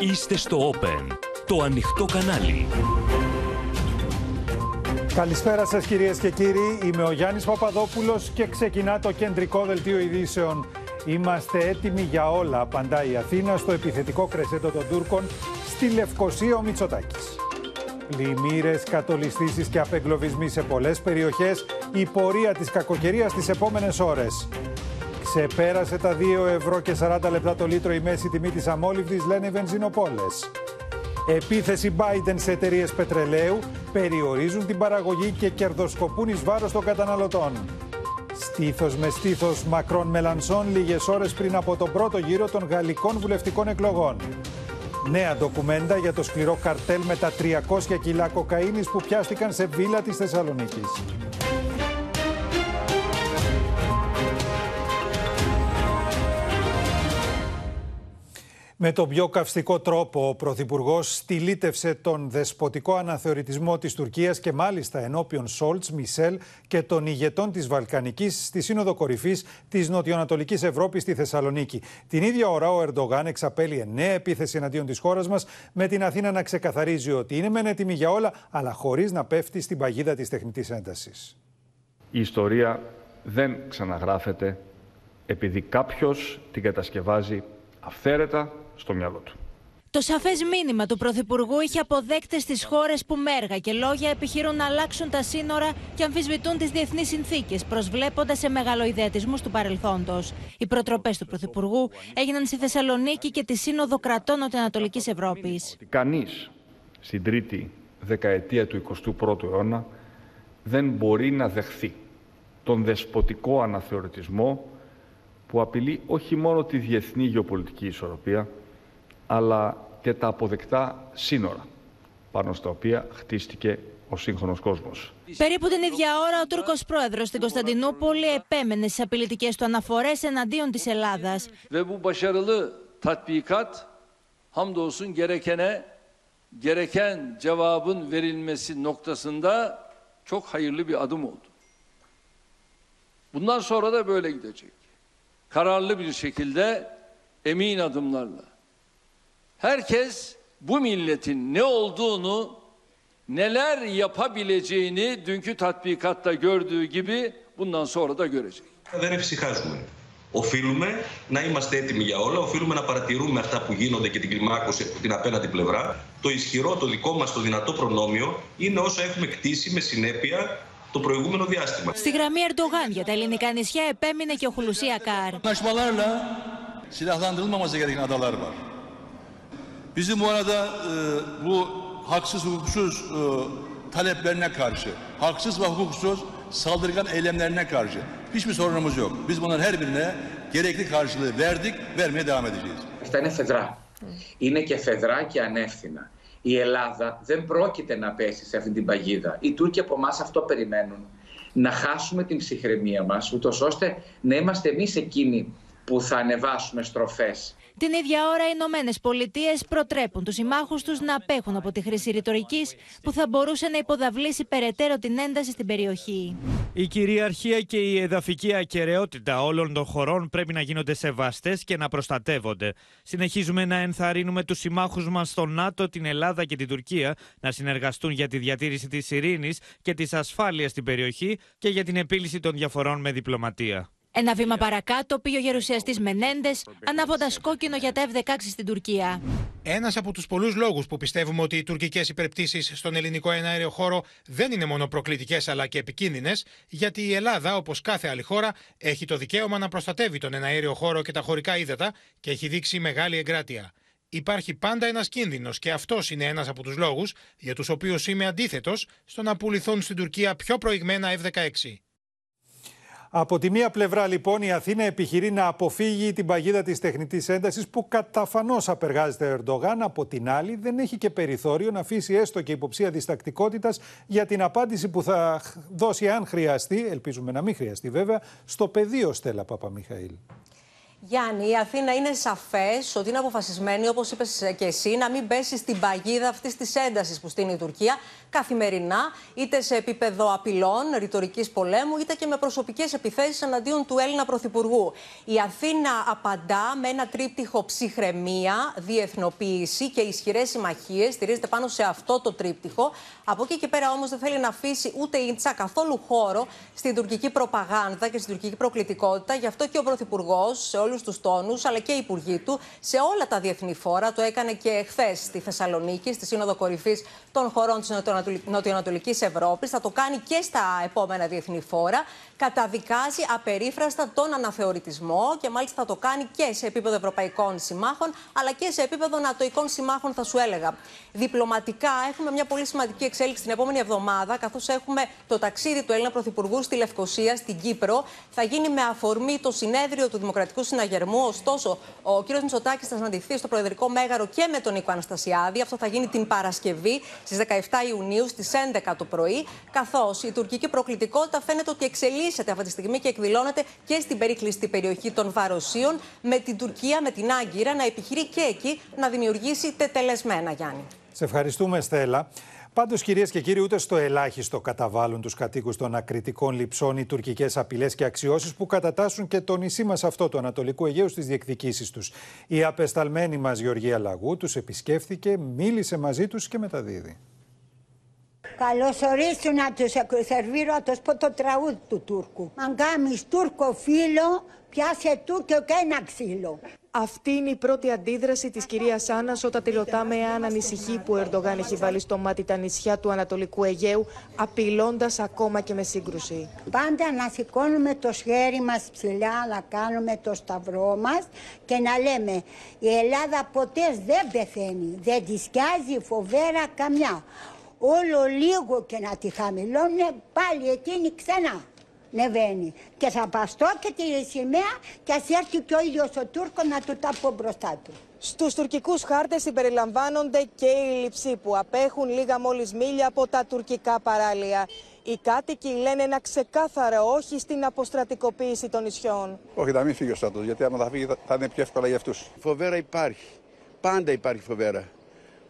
Είστε στο Open, το ανοιχτό κανάλι. Καλησπέρα σας κυρίες και κύριοι, είμαι ο Γιάννης Παπαδόπουλος και ξεκινά το κεντρικό δελτίο ειδήσεων. Είμαστε έτοιμοι για όλα, απαντά η Αθήνα στο επιθετικό κρεσέτο των Τούρκων στη Λευκοσία ο Μητσοτάκης. Πλημμύρες, κατολιστήσεις και απεγκλωβισμοί σε πολλές περιοχές, η πορεία της κακοκαιρίας τις επόμενες ώρες. Ξεπέρασε τα 2 ευρώ και 40 λεπτά το λίτρο η μέση τιμή της αμόλυβδης, λένε οι βενζινοπόλες. Επίθεση Biden σε εταιρείες πετρελαίου περιορίζουν την παραγωγή και κερδοσκοπούν εις βάρος των καταναλωτών. Στήθος με στήθος Μακρόν Μελανσόν λίγες ώρες πριν από τον πρώτο γύρο των γαλλικών βουλευτικών εκλογών. Νέα ντοκουμέντα για το σκληρό καρτέλ με τα 300 κιλά κοκαίνης που πιάστηκαν σε βίλα της Θεσσαλονίκης. Με τον πιο καυστικό τρόπο, ο Πρωθυπουργός στυλίτευσε τον δεσποτικό αναθεωρητισμό της Τουρκίας και μάλιστα ενώπιον Σόλτς, Μισελ και των ηγετών της Βαλκανικής στη Σύνοδο Κορυφής της Νοτιοανατολικής Ευρώπης στη Θεσσαλονίκη. Την ίδια ώρα, ο Ερντογάν εξαπέλυε νέα επίθεση εναντίον της χώρας μας, με την Αθήνα να ξεκαθαρίζει ότι είναι μεν έτοιμη για όλα, αλλά χωρίς να πέφτει στην παγίδα της τεχνητής έντασης. Η ιστορία δεν ξαναγράφεται επειδή κάποιος την κατασκευάζει αυθαίρετα στο μυαλό του. Το σαφές μήνυμα του Πρωθυπουργού είχε αποδέκτες στις χώρες που με έργα και λόγια επιχειρούν να αλλάξουν τα σύνορα και αμφισβητούν τις διεθνείς συνθήκες, προσβλέποντας σε μεγαλοειδεατισμού του παρελθόντος. Οι προτροπές του Πρωθυπουργού έγιναν στη Θεσσαλονίκη και τη Σύνοδο Κρατών Νοτιοανατολικής Ευρώπης. Κανείς στην τρίτη δεκαετία του 21ου αιώνα δεν μπορεί να δεχθεί τον δεσποτικό αναθεωρητισμό που απειλεί όχι μόνο τη διεθνή γεωπολιτική ισορροπία, αλλά και τα αποδεκτά σύνορα πάνω στα οποία χτίστηκε ο σύγχρονος κόσμος. Περίπου την ίδια ώρα ο Τούρκος πρόεδρος στην Κωνσταντινούπολη επέμενε στις απειλητικές του αναφορές εναντίον της Ελλάδας. Ve bu başarılı tatbikat hamdolsun gerekene gereken cevabın verilmesi noktasında çok hayırlı bir adım oldu. Bundan sonra da böyle gidecek. Kararlı bir şekilde emin adımlarla. Herkes bu milletin ne olduğunu, neler yapabileceğini dünkü tatbikatta gördüğü gibi bundan sonra da görecek. Δεν εφησυχάζουμε. Οφείλουμε να είμαστε έτοιμοι για όλα, οφείλουμε να παρατηρούμε αυτά που γίνονται και την κλιμάκωση από την απέναντι πλευρά. Το ισχυρό, το δικό μας, το δυνατό προνόμιο είναι όσα έχουμε κτίσει με συνέπεια το προηγούμενο διάστημα. Στη γραμμή Ερντογάν για τα ελληνικά νησιά επέμεινε και ο Χουλουσία Καρ. Anlaşmalarla silahlandırılmaması gereken adalar var. Bizim bu arada e, bu haksız hukuksuz e, taleplerine karşı, haksız ve hukuksuz saldırgan eylemlerine karşı hiçbir sorunumuz yok. Biz bunların her birine gerekli karşılığı verdik, vermeye devam edeceğiz. Αυτά είναι φεδρά. Είναι και φεδρά και ανεύθυνα. Η Ελλάδα δεν πρόκειται να πέσει σε αυτή την παγίδα. Οι Τούρκοι από εμάς αυτό περιμένουν. Να χάσουμε την ψυχραιμία μας, ούτως ώστε να είμαστε εμείς εκείνοι που θα ανεβάσουμε στροφές. Την ίδια ώρα, οι Ηνωμένες Πολιτείες προτρέπουν τους συμμάχους τους να απέχουν από τη χρήση ρητορικής που θα μπορούσε να υποδαβλήσει περαιτέρω την ένταση στην περιοχή. Η κυριαρχία και η εδαφική ακαιρεότητα όλων των χωρών πρέπει να γίνονται σεβαστές και να προστατεύονται. Συνεχίζουμε να ενθαρρύνουμε τους συμμάχους μας στο ΝΑΤΟ, την Ελλάδα και την Τουρκία να συνεργαστούν για τη διατήρηση της ειρήνης και της ασφάλειας στην περιοχή και για την επίλυση των διαφορών με διπλωματία. Ένα βήμα παρακάτω πήγε ο γερουσιαστής Μενέντες, ανάβοντας κόκκινο για τα F-16 στην Τουρκία. Ένας από τους πολλούς λόγους που πιστεύουμε ότι οι τουρκικές υπερπτήσεις στον ελληνικό εναέριο χώρο δεν είναι μόνο προκλητικές αλλά και επικίνδυνες, γιατί η Ελλάδα, όπως κάθε άλλη χώρα, έχει το δικαίωμα να προστατεύει τον εναέριο χώρο και τα χωρικά ύδατα και έχει δείξει μεγάλη εγκράτεια. Υπάρχει πάντα ένας κίνδυνος και αυτός είναι ένας από τους λόγους για τους οποίους είμαι αντίθετος στο να πουληθούν στην Τουρκία πιο προηγμένα F-16. Από τη μία πλευρά, λοιπόν, η Αθήνα επιχειρεί να αποφύγει την παγίδα της τεχνητής έντασης που καταφανώς απεργάζεται ο Ερντογάν. Από την άλλη, δεν έχει και περιθώριο να αφήσει έστω και υποψία διστακτικότητας για την απάντηση που θα δώσει, αν χρειαστεί, ελπίζουμε να μην χρειαστεί βέβαια, στο πεδίο Στέλλα Παπαμιχαήλ. Γιάννη, η Αθήνα είναι σαφές ότι είναι αποφασισμένη, όπως είπες και εσύ, να μην πέσει στην παγίδα αυτής της έντασης που στείνει η Τουρκία καθημερινά, είτε σε επίπεδο απειλών, ρητορικής πολέμου, είτε και με προσωπικές επιθέσεις εναντίον του Έλληνα Πρωθυπουργού. Η Αθήνα απαντά με ένα τρίπτυχο ψυχραιμία, διεθνοποίηση και ισχυρές συμμαχίες. Στηρίζεται πάνω σε αυτό το τρίπτυχο. Από εκεί και πέρα όμως δεν θέλει να αφήσει ούτε η Ίντσα καθόλου χώρο στην τουρκική προπαγάνδα και στην τουρκική προκλητικότητα. Γι' αυτό και ο Πρωθυπουργός σε όλους τους τόνους, αλλά και οι υπουργοί του σε όλα τα διεθνή φόρα. Το έκανε και χθες στη Θεσσαλονίκη, στη Σύνοδο Κορυφής των χωρών της Νοτιοανατολικής Ευρώπης. Θα το κάνει και στα επόμενα διεθνή φόρα. Καταδικάζει απερίφραστα τον αναθεωρητισμό και μάλιστα θα το κάνει και σε επίπεδο ευρωπαϊκών συμμάχων, αλλά και σε επίπεδο νατοικών συμμάχων, θα σου έλεγα. Διπλωματικά έχουμε μια πολύ σημαντική εξέλιξη την επόμενη εβδομάδα, καθώς έχουμε το ταξίδι του Έλληνα Πρωθυπουργού στη Λευκοσία, στην Κύπρο. Θα γίνει με αφορμή το συνέδριο του Δημοκρατικού Συναγερμού. Ωστόσο, ο κ. Μητσοτάκης θα συναντηθεί στο Προεδρικό Μέγαρο και με τον Νίκο Αναστασιάδη. Αυτό θα γίνει την Παρασκευή στις 17 Ιουνίου στις 11 το πρωί. Καθώς η τουρκική προκλητικότητα φαίνεται ότι εξελίσσεται αυτή τη στιγμή και εκδηλώνεται και στην περίκλειστη περιοχή των Βαροσίων, με την Τουρκία, με την Άγκυρα να επιχειρεί και εκεί να δημιουργήσει τετελεσμένα, Γιάννη. Σε ευχαριστούμε, Στέλλα. Πάντως, κυρίες και κύριοι, ούτε στο ελάχιστο καταβάλουν τους κατοίκους των ακριτικών λειψών οι τουρκικές απειλές και αξιώσεις που κατατάσσουν και το νησί μας αυτό του Ανατολικού Αιγαίου στις διεκδικήσεις τους. Η απεσταλμένη μας Γεωργία Λαγού τους επισκέφθηκε, μίλησε μαζί τους και μεταδίδει. Καλωσορίσου να τους σερβίρω το το τραγούδι του Τούρκου. Αν κάνει Τούρκο φίλο, πιάσε του και ένα ξύλο. Αυτή είναι η πρώτη αντίδραση της κυρίας Άννας όταν τη ρωτάμε αν ανησυχεί που ο Ερντογάν έχει βάλει στο μάτι τα νησιά του Ανατολικού Αιγαίου, απειλώντας ακόμα και με σύγκρουση. Πάντα να σηκώνουμε το χέρι μας ψηλά, να κάνουμε το σταυρό μας και να λέμε: Η Ελλάδα ποτέ δεν πεθαίνει, δεν τη σκιάζει φοβέρα καμιά. Όλο λίγο και να τη χαμηλώνουν, πάλι εκείνη ξανά νεβαίνει. Και θα παστώ και τη σημαία και ας έρθει και ο ίδιος ο Τούρκος να του τα πω μπροστά του. Στους τουρκικούς χάρτες συμπεριλαμβάνονται και οι λειψοί που απέχουν λίγα μόλις μίλια από τα τουρκικά παράλια. Οι κάτοικοι λένε ένα ξεκάθαρο όχι στην αποστρατικοποίηση των νησιών. Όχι, θα μην φύγει ο στρατός, γιατί άμα θα φύγει θα είναι πιο εύκολα για αυτούς. Φοβέρα υπάρχει. Πάντα υπάρχει φοβέρα.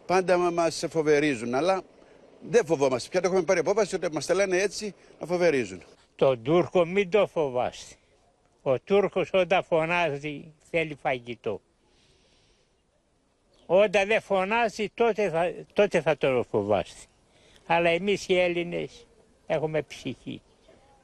Πάντα μας φοβερίζουν, αλλά δεν φοβόμαστε. Πια το έχουμε πάρει απόφαση ότι μας τα λένε έτσι να φοβερίζουν. Τον Τούρκο μην το φοβάστε. Ο Τούρκος όταν φωνάζει θέλει φαγητό. Όταν δεν φωνάζει τότε θα, τότε θα τον φοβάστε. Αλλά εμείς οι Έλληνες έχουμε ψυχή,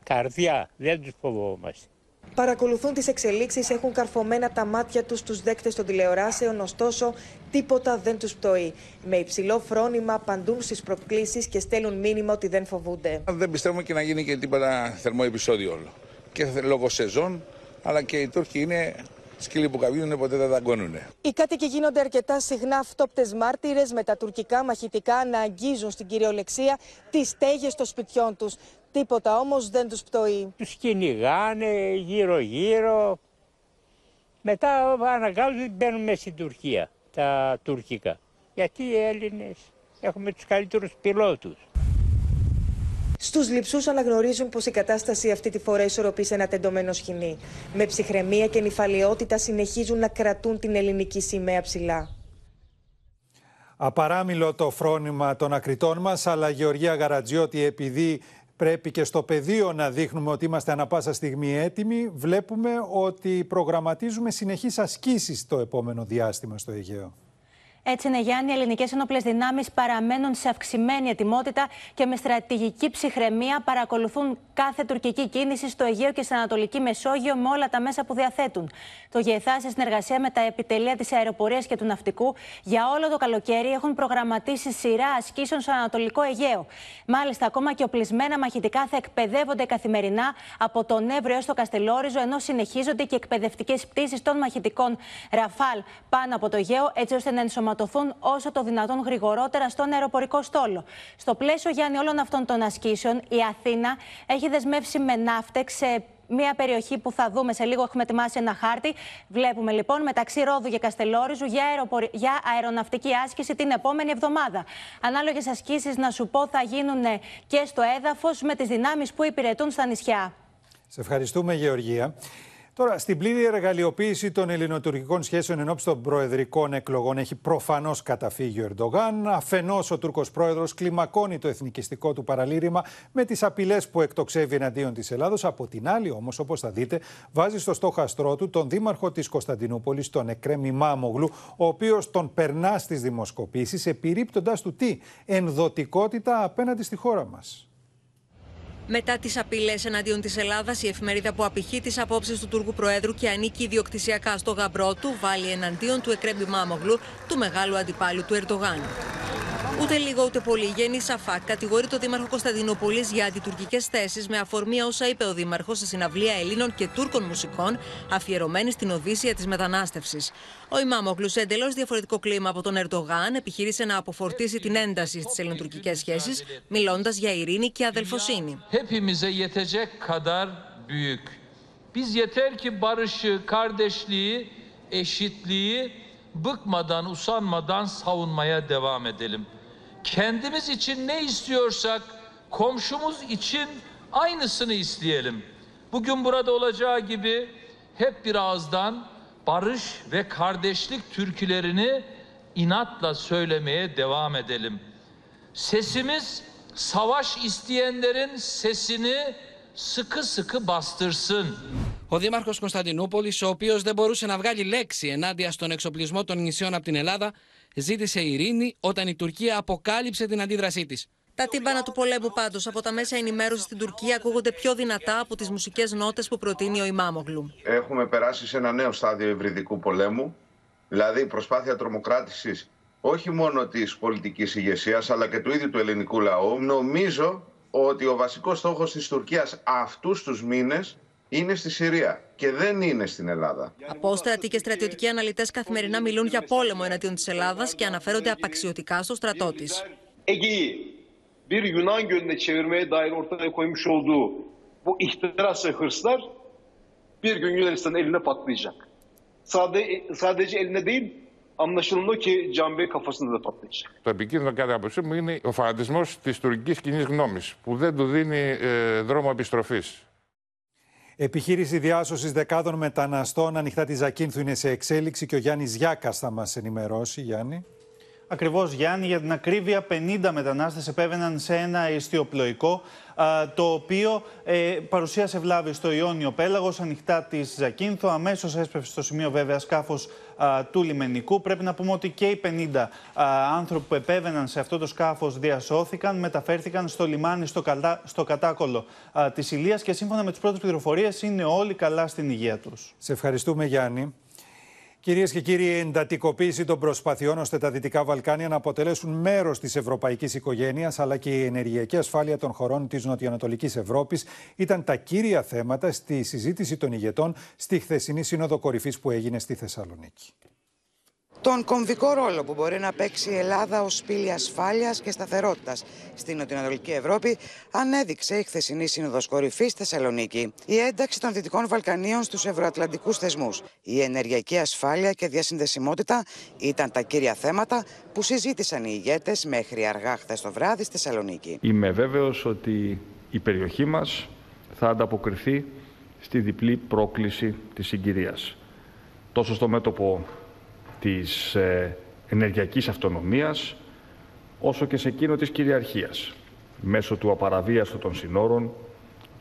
καρδιά, δεν τους φοβόμαστε. Παρακολουθούν τις εξελίξεις, έχουν καρφωμένα τα μάτια τους στους δέκτες των τηλεοράσεων, ωστόσο τίποτα δεν τους πτωεί. Με υψηλό φρόνημα απαντούν στις προκλήσεις και στέλνουν μήνυμα ότι δεν φοβούνται. Δεν πιστεύουμε και να γίνει και τίποτα θερμό επεισόδιο όλο. Και λόγω σεζόν, αλλά και οι Τούρκοι είναι σκύλοι που καβγίνουν ποτέ δεν δαγκώνουν. Οι κάτοικοι γίνονται αρκετά συχνά αυτόπτες μάρτυρες με τα τουρκικά μαχητικά να αγγίζουν στην κυριολεξία τις στέγες των σπιτιών τους. Τίποτα όμως δεν τους πτωεί. Τους κυνηγάνε γύρω-γύρω. Μετά αναγκάζουν μπαίνουν μέσα στην Τουρκία, τα τουρκικά. Γιατί οι Έλληνες έχουμε τους καλύτερους πιλότους. Στους λειψούς αναγνωρίζουν πως η κατάσταση αυτή τη φορά ισορροπεί σε ένα τεντωμένο σχοινί. Με ψυχραιμία και νυφαλιότητα συνεχίζουν να κρατούν την ελληνική σημαία ψηλά. Απαράμιλο το φρόνημα των ακριτών μας, αλλά Γεωργία Γαρατζιώτη επειδή πρέπει και στο πεδίο να δείχνουμε ότι είμαστε ανα πάσα στιγμή έτοιμοι. Βλέπουμε ότι προγραμματίζουμε συνεχείς ασκήσεις το επόμενο διάστημα στο Αιγαίο. Έτσι είναι, Γιάννη, οι ελληνικές ενόπλες δυνάμεις παραμένουν σε αυξημένη ετοιμότητα και με στρατηγική ψυχραιμία παρακολουθούν κάθε τουρκική κίνηση στο Αιγαίο και στην Ανατολική Μεσόγειο με όλα τα μέσα που διαθέτουν. Το ΓΕΘΑ, σε συνεργασία με τα επιτελεία της αεροπορίας και του ναυτικού, για όλο το καλοκαίρι έχουν προγραμματίσει σειρά ασκήσεων στο Ανατολικό Αιγαίο. Μάλιστα, ακόμα και οπλισμένα μαχητικά θα εκπαιδεύονται καθημερινά από τον Εύρο έως το Καστελόριζο, ενώ συνεχίζονται και εκπαιδευτικές πτήσεις των μαχητικών Ραφάλ πάνω από το Αιγαίο, έτσι ώστε να ενσωματώσουν ενσωματωθούν όσο το δυνατόν γρηγορότερα στον αεροπορικό στόλο. Στο πλαίσιο Γιάννη όλων αυτών των ασκήσεων, η Αθήνα έχει δεσμεύσει με ναύτεξ σε μια περιοχή που θα δούμε σε λίγο. Έχουμε ετοιμάσει ένα χάρτη. Βλέπουμε λοιπόν μεταξύ Ρόδου και Καστελόριζου για, αεροπορι... για αεροναυτική άσκηση την επόμενη εβδομάδα. Ανάλογες ασκήσεις, να σου πω, θα γίνουν και στο έδαφος με τις δυνάμεις που υπηρετούν στα νησιά. Σε ευχαριστούμε, Γεωργία. Τώρα, στην πλήρη εργαλειοποίηση των ελληνοτουρκικών σχέσεων εν ώψη των προεδρικών εκλογών έχει προφανώς καταφύγει ο Ερντογάν. Αφενός, ο Τούρκος πρόεδρος κλιμακώνει το εθνικιστικό του παραλήρημα με τις απειλές που εκτοξεύει εναντίον της Ελλάδος. Από την άλλη, όμως, όπως θα δείτε, βάζει στο στόχαστρό του τον δήμαρχο της Κωνσταντινούπολης, τον Εκρέμι Μάμογλου, ο οποίος τον περνά στις δημοσκοπήσεις, επιρρύπτοντας του τι; Ενδοτικότητα απέναντι στη χώρα μας. Μετά τις απειλές εναντίον της Ελλάδας, η εφημερίδα που απηχεί τις απόψεις του Τούρκου Προέδρου και ανήκει ιδιοκτησιακά στο γαμπρό του, βάλει εναντίον του Εκρέμπι Μάμογλου, του μεγάλου αντιπάλου του Ερντογάν. Ούτε λίγο ούτε πολύ, Γέννη Σαφάκ κατηγορεί τον Δήμαρχο Κωνσταντινούπολης για αντιτουρκικές θέσεις με αφορμή όσα είπε ο Δήμαρχος σε συναυλία Ελλήνων και Τούρκων μουσικών αφιερωμένη στην Οδύσσια της Μετανάστευσης. Ο Ιμάμογλους, σε εντελώς διαφορετικό κλίμα από τον Ερντογάν, επιχείρησε να αποφορτήσει την ένταση στις ελληνοτουρκικές σχέσεις, μιλώντας για ειρήνη και αδελφοσύνη. Biz yeter ki barışı, kardeşliği, eşitliği bıkmadan, usanmadan savunmaya devam edelim. Kendimiz için ne istiyorsak komşumuz için aynısını isteyelim. Bugün burada olacağı gibi hep bir ağızdan barış ve kardeşlik türkülerini inatla söylemeye devam edelim. Sesimiz savaş isteyenlerin sesini sıkı sıkı bastırsın. Ο Δήμαρχο Κωνσταντινούπολη, ο οποίο δεν μπορούσε να βγάλει λέξη ενάντια στον εξοπλισμό των νησιών από την Ελλάδα, ζήτησε ειρήνη όταν η Τουρκία αποκάλυψε την αντίδρασή της. Τα τύμπανα του πολέμου πάντως από τα μέσα ενημέρωσης στην Τουρκία ακούγονται πιο δυνατά από τις μουσικές νότες που προτείνει ο Ιμάμογλου. Έχουμε περάσει σε ένα νέο στάδιο υβριδικού πολέμου, δηλαδή προσπάθεια τρομοκράτησης όχι μόνο της πολιτικής ηγεσίας αλλά και του ίδιου του ελληνικού λαού. Νομίζω ότι ο βασικός στόχος της Τουρκίας αυτούς τους μήνες είναι στη Συρία και δεν είναι στην Ελλάδα. Απόστρατοι και στρατιωτικοί αναλυτές καθημερινά μιλούν για πόλεμο εναντίον της Ελλάδας και αναφέρονται απαξιωτικά στο στρατό της. bir Yunan gölüne çevirmeye dair ortaya koymuş olduğu bu ihtiras ve hırslar bir gün Yunanistan'ın eline patlayacak. Sadece, sadece eline değil, anlaşılıyor ki Can Bey kafasında da patlayacak. Το επικίνδυνο κατά άποψή μου είναι ο φανατισμός της τουρκικής κοινής γνώμης που δεν του δίνει ε, δρόμο επιστροφής. Επιχείρηση διάσωσης δεκάδων μεταναστών ανοιχτά τη Ζακίνθου είναι σε εξέλιξη και ο Γιάννης Γιάκας θα μας ενημερώσει. Γιάννη. Ακριβώς, Γιάννη, για την ακρίβεια, 50 μετανάστες επέβαιναν σε ένα ιστιοπλοϊκό, το οποίο ε, παρουσίασε βλάβη στο Ιόνιο Πέλαγος, ανοιχτά της Ζακίνθου. Αμέσως έσπευσε στο σημείο, βέβαια, σκάφος του λιμενικού. Πρέπει να πούμε ότι και οι 50 άνθρωποι που επέβαιναν σε αυτό το σκάφος διασώθηκαν, μεταφέρθηκαν στο λιμάνι στο, κατά, στο κατάκολο της Ηλίας και σύμφωνα με τις πρώτες πληροφορίες είναι όλοι καλά στην υγεία τους. Σε ευχαριστούμε, Γιάννη. Κυρίες και κύριοι, η εντατικοποίηση των προσπαθειών ώστε τα Δυτικά Βαλκάνια να αποτελέσουν μέρος της ευρωπαϊκής οικογένειας αλλά και η ενεργειακή ασφάλεια των χωρών της Νοτιοανατολικής Ευρώπης ήταν τα κύρια θέματα στη συζήτηση των ηγετών στη χθεσινή Σύνοδο Κορυφής που έγινε στη Θεσσαλονίκη. Τον κομβικό ρόλο που μπορεί να παίξει η Ελλάδα ως πύλη ασφάλειας και σταθερότητας στην Νοτιοανατολική Ευρώπη ανέδειξε η χθεσινή Σύνοδος Κορυφής Θεσσαλονίκη. Η ένταξη των Δυτικών Βαλκανίων στους ευρωατλαντικούς θεσμούς, η ενεργειακή ασφάλεια και διασυνδεσιμότητα ήταν τα κύρια θέματα που συζήτησαν οι ηγέτες μέχρι αργά χθες το βράδυ στη Θεσσαλονίκη. Είμαι βέβαιος ότι η περιοχή μας θα ανταποκριθεί στη διπλή πρόκληση της συγκυρίας. Τόσο στο μέτωπο της ε, ενεργειακής αυτονομίας, όσο και σε εκείνο της κυριαρχίας, μέσω του απαραβίαστου των συνόρων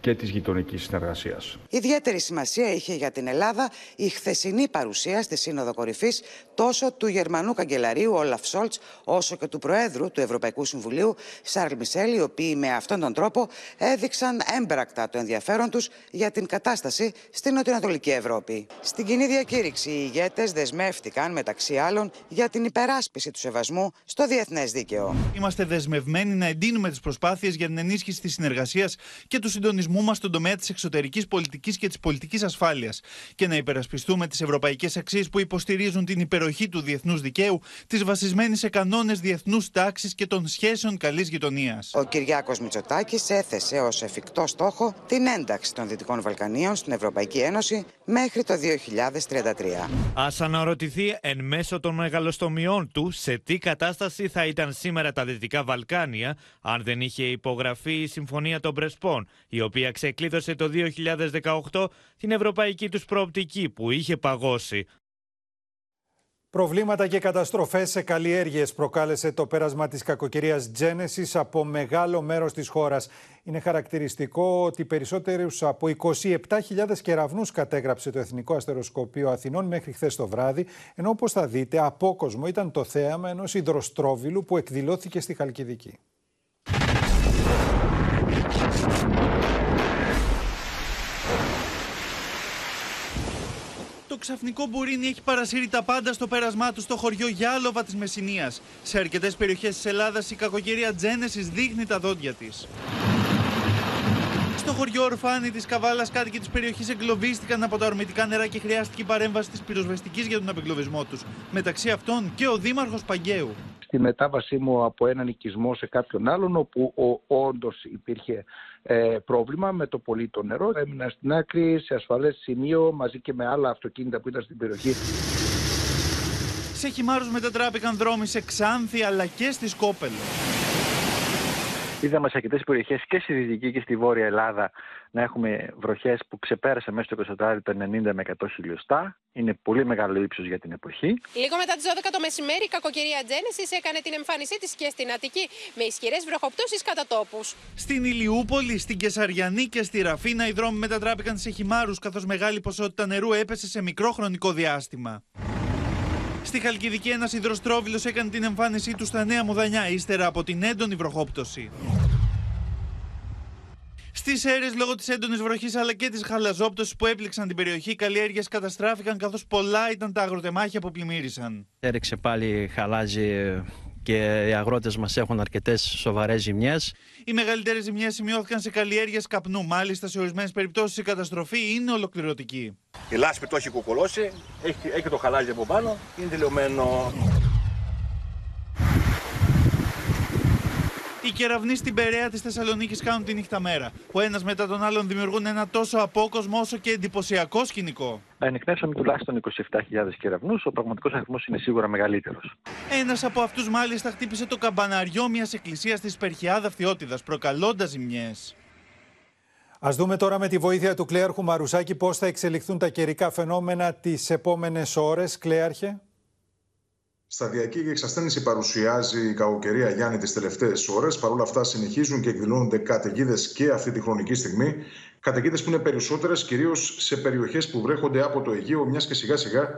και της γειτονικής συνεργασίας. Ιδιαίτερη σημασία είχε για την Ελλάδα η χθεσινή παρουσία στη Σύνοδο Κορυφής τόσο του Γερμανού Καγκελαρίου Όλαφ Σόλτς, όσο και του Προέδρου του Ευρωπαϊκού Συμβουλίου Σάρλ Μισελ, οι οποίοι με αυτόν τον τρόπο έδειξαν έμπρακτα το ενδιαφέρον τους για την κατάσταση στην Νοτιοανατολική Ευρώπη. Στην κοινή διακήρυξη, οι ηγέτες δεσμεύτηκαν μεταξύ άλλων για την υπεράσπιση του σεβασμού στο διεθνές δίκαιο. Είμαστε δεσμευμένοι να εντείνουμε τις προσπάθειες για την ενίσχυση της συνεργασίας και του συντονισμού συντονισμού μας στον τομέα της εξωτερικής πολιτικής και της πολιτικής ασφάλειας και να υπερασπιστούμε τις ευρωπαϊκές αξίες που υποστηρίζουν την υπεροχή του διεθνούς δικαίου, τη βασισμένη σε κανόνες διεθνούς τάξης και των σχέσεων καλής γειτονίας. Ο Κυριάκος Μητσοτάκης έθεσε ως εφικτό στόχο την ένταξη των Δυτικών Βαλκανίων στην Ευρωπαϊκή Ένωση μέχρι το 2033. Α αναρωτηθεί εν μέσω των μεγαλοστομιών του σε τι κατάσταση θα ήταν σήμερα τα Δυτικά Βαλκάνια αν δεν είχε υπογραφεί η Συμφωνία των Πρεσπών, η οποία οποία ξεκλείδωσε το 2018 την ευρωπαϊκή τους προοπτική που είχε παγώσει. Προβλήματα και καταστροφές σε καλλιέργειες προκάλεσε το πέρασμα της κακοκαιρίας Genesis από μεγάλο μέρος της χώρας. Είναι χαρακτηριστικό ότι περισσότερους από 27.000 κεραυνούς κατέγραψε το Εθνικό Αστεροσκοπείο Αθηνών μέχρι χθες το βράδυ, ενώ όπως θα δείτε απόκοσμο ήταν το θέαμα ενός υδροστρόβιλου που εκδηλώθηκε στη Χαλκιδική. Ξαφνικό μπουρίνι έχει παρασύρει τα πάντα στο πέρασμά του στο χωριό Γιάλοβα της Μεσσηνίας. Σε αρκετές περιοχές της Ελλάδας η κακοκαιρία Τζένεσης δείχνει τα δόντια της. Στο χωριό Ορφάνη της Καβάλας, κάτοικοι της περιοχής εγκλωβίστηκαν από τα ορμητικά νερά και χρειάστηκε η παρέμβαση της πυροσβεστικής για τον απεγκλωβισμό τους. Μεταξύ αυτών και ο Δήμαρχος Παγκαίου. Στη μετάβασή μου από έναν οικισμό σε κάποιον άλλον, όπου όντως υπήρχε ε, πρόβλημα με το πολύ το νερό, έμεινα στην άκρη, σε ασφαλές σημείο, μαζί και με άλλα αυτοκίνητα που ήταν στην περιοχή. Σε χυμάρους μετατράπηκαν δρόμοι σε Ξάνθη αλλά και στη Σκόπελο. Είδαμε σε αρκετές περιοχές και στη Δυτική και στη Βόρεια Ελλάδα να έχουμε βροχές που ξεπέρασαν μέσα στο 24 τα 90 με 100 χιλιοστά. Είναι πολύ μεγάλο ύψος για την εποχή. Λίγο μετά τις 12 το μεσημέρι, η κακοκαιρία Τζένεση έκανε την εμφάνισή της και στην Αττική με ισχυρές βροχοπτώσεις κατά τόπους. Στην Ηλιούπολη, στην Κεσαριανή και στη Ραφίνα οι δρόμοι μετατράπηκαν σε χυμάρους καθώς μεγάλη ποσότητα νερού έπεσε σε μικρό χρονικό διάστημα. Στη Χαλκιδική, ένας υδροστρόβιλος έκανε την εμφάνισή του στα Νέα Μουδανιά ύστερα από την έντονη βροχόπτωση. Στις αίρε, λόγω της έντονης βροχής αλλά και της χαλαζόπτωσης που έπληξαν την περιοχή, οι καλλιέργειες καταστράφηκαν καθώς πολλά ήταν τα αγροτεμάχια που πλημμύρισαν. Έριξε πάλι χαλάζι και οι αγρότες μας έχουν αρκετές σοβαρές ζημιές. Οι μεγαλύτερες ζημιές σημειώθηκαν σε καλλιέργειες καπνού. Μάλιστα, σε ορισμένες περιπτώσεις η καταστροφή είναι ολοκληρωτική. Η λάσπη το έχει κουκουλώσει, έχει, έχει το χαλάζι από πάνω, είναι τελειωμένο. Οι κεραυνοί στην Περαία της Θεσσαλονίκης κάνουν τη νύχτα μέρα. Που ένας μετά τον άλλον δημιουργούν ένα τόσο απόκοσμο όσο και εντυπωσιακό σκηνικό. Ανεκνεύσαμε τουλάχιστον 27.000 κεραυνούς. Ο πραγματικός αριθμός είναι σίγουρα μεγαλύτερος. Ένας από αυτούς μάλιστα χτύπησε το καμπαναριό μιας εκκλησίας της Περχιάδα Φθιώτιδα, προκαλώντα ζημιές. Α δούμε τώρα με τη βοήθεια του Κλέαρχου Μαρουσάκη πώς θα εξελιχθούν τα καιρικά φαινόμενα τις επόμενες ώρες. Κλέαρχε. Σταδιακή και εξασθένηση παρουσιάζει η κακοκαιρία Γιάννη τις τελευταίες ώρες. Παρ' όλα αυτά, συνεχίζουν και εκδηλώνονται καταιγίδες και αυτή τη χρονική στιγμή. Καταιγίδες που είναι περισσότερες κυρίως σε περιοχές που βρέχονται από το Αιγαίο, μιας και σιγά σιγά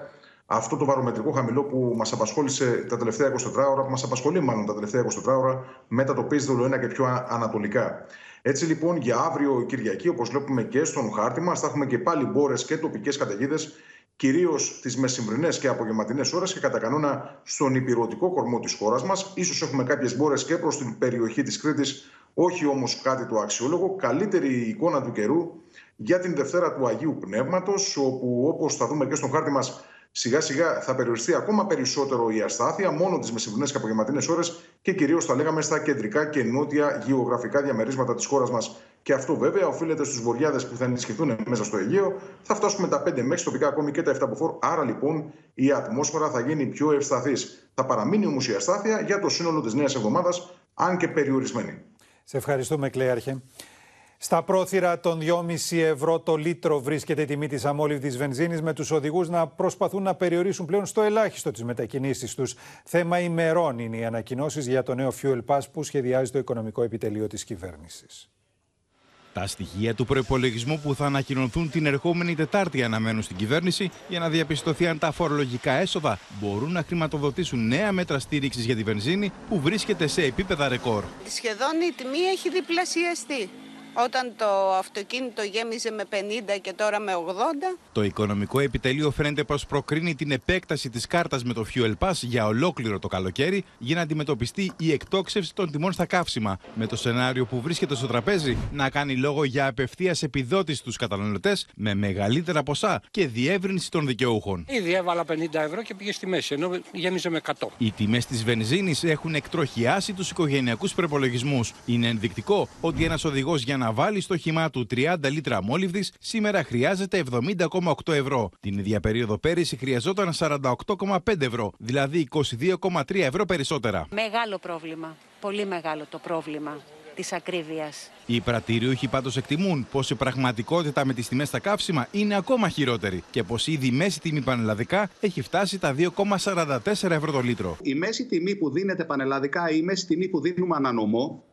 αυτό το βαρομετρικό χαμηλό που μας απασχόλησε τα τελευταία 24 ώρα, που μας απασχολεί μάλλον τα τελευταία 24 ώρα, μετατοπίζει το ένα και πιο ανατολικά. Έτσι λοιπόν για αύριο Κυριακή, όπως βλέπουμε και στον χάρτη μας, θα έχουμε και πάλι μπόρες και τοπικές καταιγίδες κυρίως τις μεσημβρινές και απογευματινές ώρες και κατά κανόνα στον υπηρετικό κορμό της χώρας μας. σω έχουμε κάποιες μπόρες και προς την περιοχή της Κρήτης, όχι όμως κάτι το αξιόλογο. Καλύτερη εικόνα του καιρού για την Δευτέρα του Αγίου Πνεύματος, όπου όπως θα δούμε και στον χάρτη μας, σιγά σιγά θα περιοριστεί ακόμα περισσότερο η αστάθεια, μόνο τις μεσημβρινές και απογευματινές ώρες και κυρίως θα λέγαμε στα κεντρικά και νότια γεωγραφικά διαμερίσματα της χώρας μας. Και αυτό βέβαια οφείλεται στους βορειάδε που θα ενισχυθούν μέσα στο Αιγαίο. Θα φτάσουμε τα 5 μέχρι τοπικά ακόμη και τα 7 από Άρα λοιπόν η ατμόσφαιρα θα γίνει πιο ευσταθής. Θα παραμείνει όμως η αστάθεια για το σύνολο της νέας εβδομάδας, αν και περιορισμένη. Σε ευχαριστούμε, Κλέαρχε. Στα πρόθυρα των 2,5 ευρώ το λίτρο βρίσκεται η τιμή της αμόλυβτη βενζίνης, με τους οδηγούς να προσπαθούν να περιορίσουν πλέον στο ελάχιστο τις μετακινήσεις τους. Θέμα ημερών είναι οι ανακοινώσεις για το νέο Fuel Pass που σχεδιάζει το οικονομικό επιτελείο της κυβέρνησης. Τα στοιχεία του προπολογισμού που θα ανακοινωθούν την ερχόμενη Τετάρτη αναμένουν στην κυβέρνηση για να διαπιστωθεί αν τα φορολογικά έσοδα μπορούν να χρηματοδοτήσουν νέα μέτρα στήριξης για τη βενζίνη που βρίσκεται σε επίπεδα ρεκόρ. Σχεδόν η τιμή έχει διπλασιαστεί. Όταν το αυτοκίνητο γέμιζε με 50 και τώρα με 80. Το οικονομικό επιτελείο φαίνεται πως προκρίνει την επέκταση της κάρτας με το Fuel Pass για ολόκληρο το καλοκαίρι για να αντιμετωπιστεί η εκτόξευση των τιμών στα καύσιμα. Με το σενάριο που βρίσκεται στο τραπέζι να κάνει λόγο για απευθείας επιδότηση στους καταναλωτές με μεγαλύτερα ποσά και διεύρυνση των δικαιούχων. Ήδη έβαλα 50 ευρώ και πήγε στη μέση, ενώ γέμιζε με 100. Οι τιμές της βενζίνης έχουν εκτροχιάσει τους οικογενειακούς προπολογισμούς. Είναι ενδεικτικό ότι ένας οδηγός για να βάλει στο χυμά του 30 λίτρα μόλιβδης, σήμερα χρειάζεται 70,8 ευρώ. Την ίδια περίοδο πέρυσι χρειαζόταν 48,5 ευρώ, δηλαδή 22,3 ευρώ περισσότερα. Μεγάλο πρόβλημα. Πολύ μεγάλο το πρόβλημα. της ακρίβειας. Οι πρατηριούχοι πάντως εκτιμούν πως η πραγματικότητα με τις τιμές στα καύσιμα είναι ακόμα χειρότερη και πως ήδη η μέση τιμή πανελλαδικά έχει φτάσει τα 2,44 ευρώ το λίτρο. Η μέση τιμή που δίνεται πανελλαδικά ή η μέση τιμή που δίνουμε ανανομό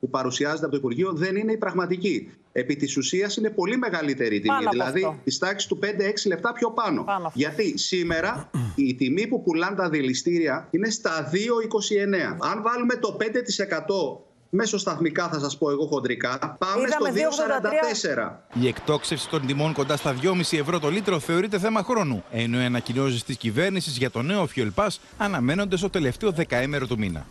που παρουσιάζεται από το Υπουργείο δεν είναι η πραγματική. Επί της ουσίας είναι πολύ μεγαλύτερη η τιμή. Πάνω από δηλαδή αυτό. της τάξης του 5-6 λεπτά πιο πάνω. Πάνω από Γιατί σήμερα η τιμή που πουλάνε τα δηληστήρια είναι στα 2,29. Αν βάλουμε το 5% μέσω σταθμικά, θα σας πω εγώ χοντρικά, πάμε Είδαμε στο 2,43. Η εκτόξευση των τιμών κοντά στα 2,5 ευρώ το λίτρο θεωρείται θέμα χρόνου, ενώ οι ανακοινώσεις της κυβέρνησης για το νέο Fuel Pass αναμένονται στο τελευταίο δεκαήμερο του μήνα.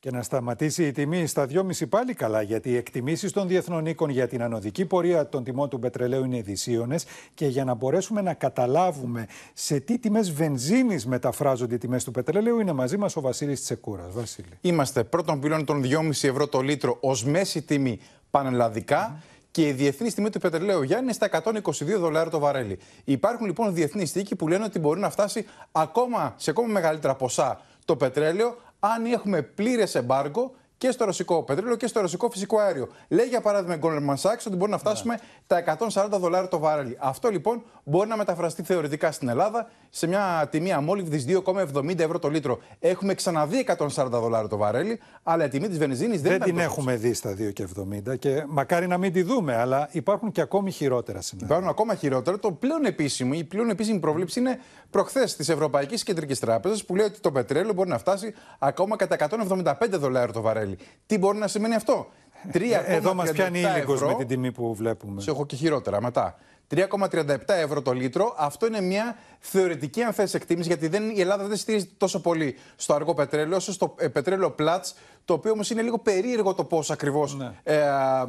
Και να σταματήσει η τιμή στα 2,5 πάλι καλά, γιατί οι εκτιμήσεις των διεθνών οίκων για την ανωδική πορεία των τιμών του πετρελαίου είναι δυσίωνε και για να μπορέσουμε να καταλάβουμε σε τι τιμές βενζίνης μεταφράζονται οι τιμές του πετρελαίου, είναι μαζί μας ο Βασίλης Τσεκούρας. Βασίλη. Είμαστε πρώτον πυλών των 2,5 ευρώ το λίτρο ως μέση τιμή πανελλαδικά. Και η διεθνής τιμή του πετρελαίου Γιάννη είναι στα 122 δολάρια το βαρέλι. Υπάρχουν λοιπόν διεθνείς τίκοι που λένε ότι μπορεί να φτάσει ακόμα, σε ακόμα μεγαλύτερα ποσά το πετρέλαιο αν έχουμε πλήρες εμπάργκο και στο ρωσικό πετρέλαιο και στο ρωσικό φυσικό αέριο. Λέει για παράδειγμα η Goldman Sachs ότι μπορεί να φτάσουμε τα 140 δολάρια το βαρέλι. Αυτό λοιπόν μπορεί να μεταφραστεί θεωρητικά στην Ελλάδα σε μια τιμή αμόλυβδης 2,70 ευρώ το λίτρο. Έχουμε ξαναδεί 140 δολάρια το βαρέλι, αλλά η τιμή της βενζίνης δεν, Δεν ήταν την τόσο. έχουμε δει στα 2,70 και μακάρι να μην τη δούμε, αλλά υπάρχουν και ακόμη χειρότερα σενάρια. Υπάρχουν ακόμα χειρότερα. Το πλέον επίσημο, η πλέον επίσημη πρόβλεψη είναι προχθές της Ευρωπαϊκής Κεντρικής Τράπεζας που λέει ότι το πετρέλαιο μπορεί να φτάσει ακόμα κατά 175 δολάρια το βαρέλι. Τι μπορεί να σημαίνει αυτό; 3,37 Ε, Εδώ μας πιάνει ήλικος ευρώ. με την τιμή που βλέπουμε. Σε έχω και χειρότερα μετά. 3,37 ευρώ το λίτρο. Αυτό είναι μια θεωρητική, αν θες, εκτίμηση, γιατί δεν, η Ελλάδα δεν στηρίζεται τόσο πολύ στο αργό πετρέλαιο, όσο στο ε, πετρέλαιο Platts, το οποίο όμως είναι λίγο περίεργο το πώς ακριβώς ε,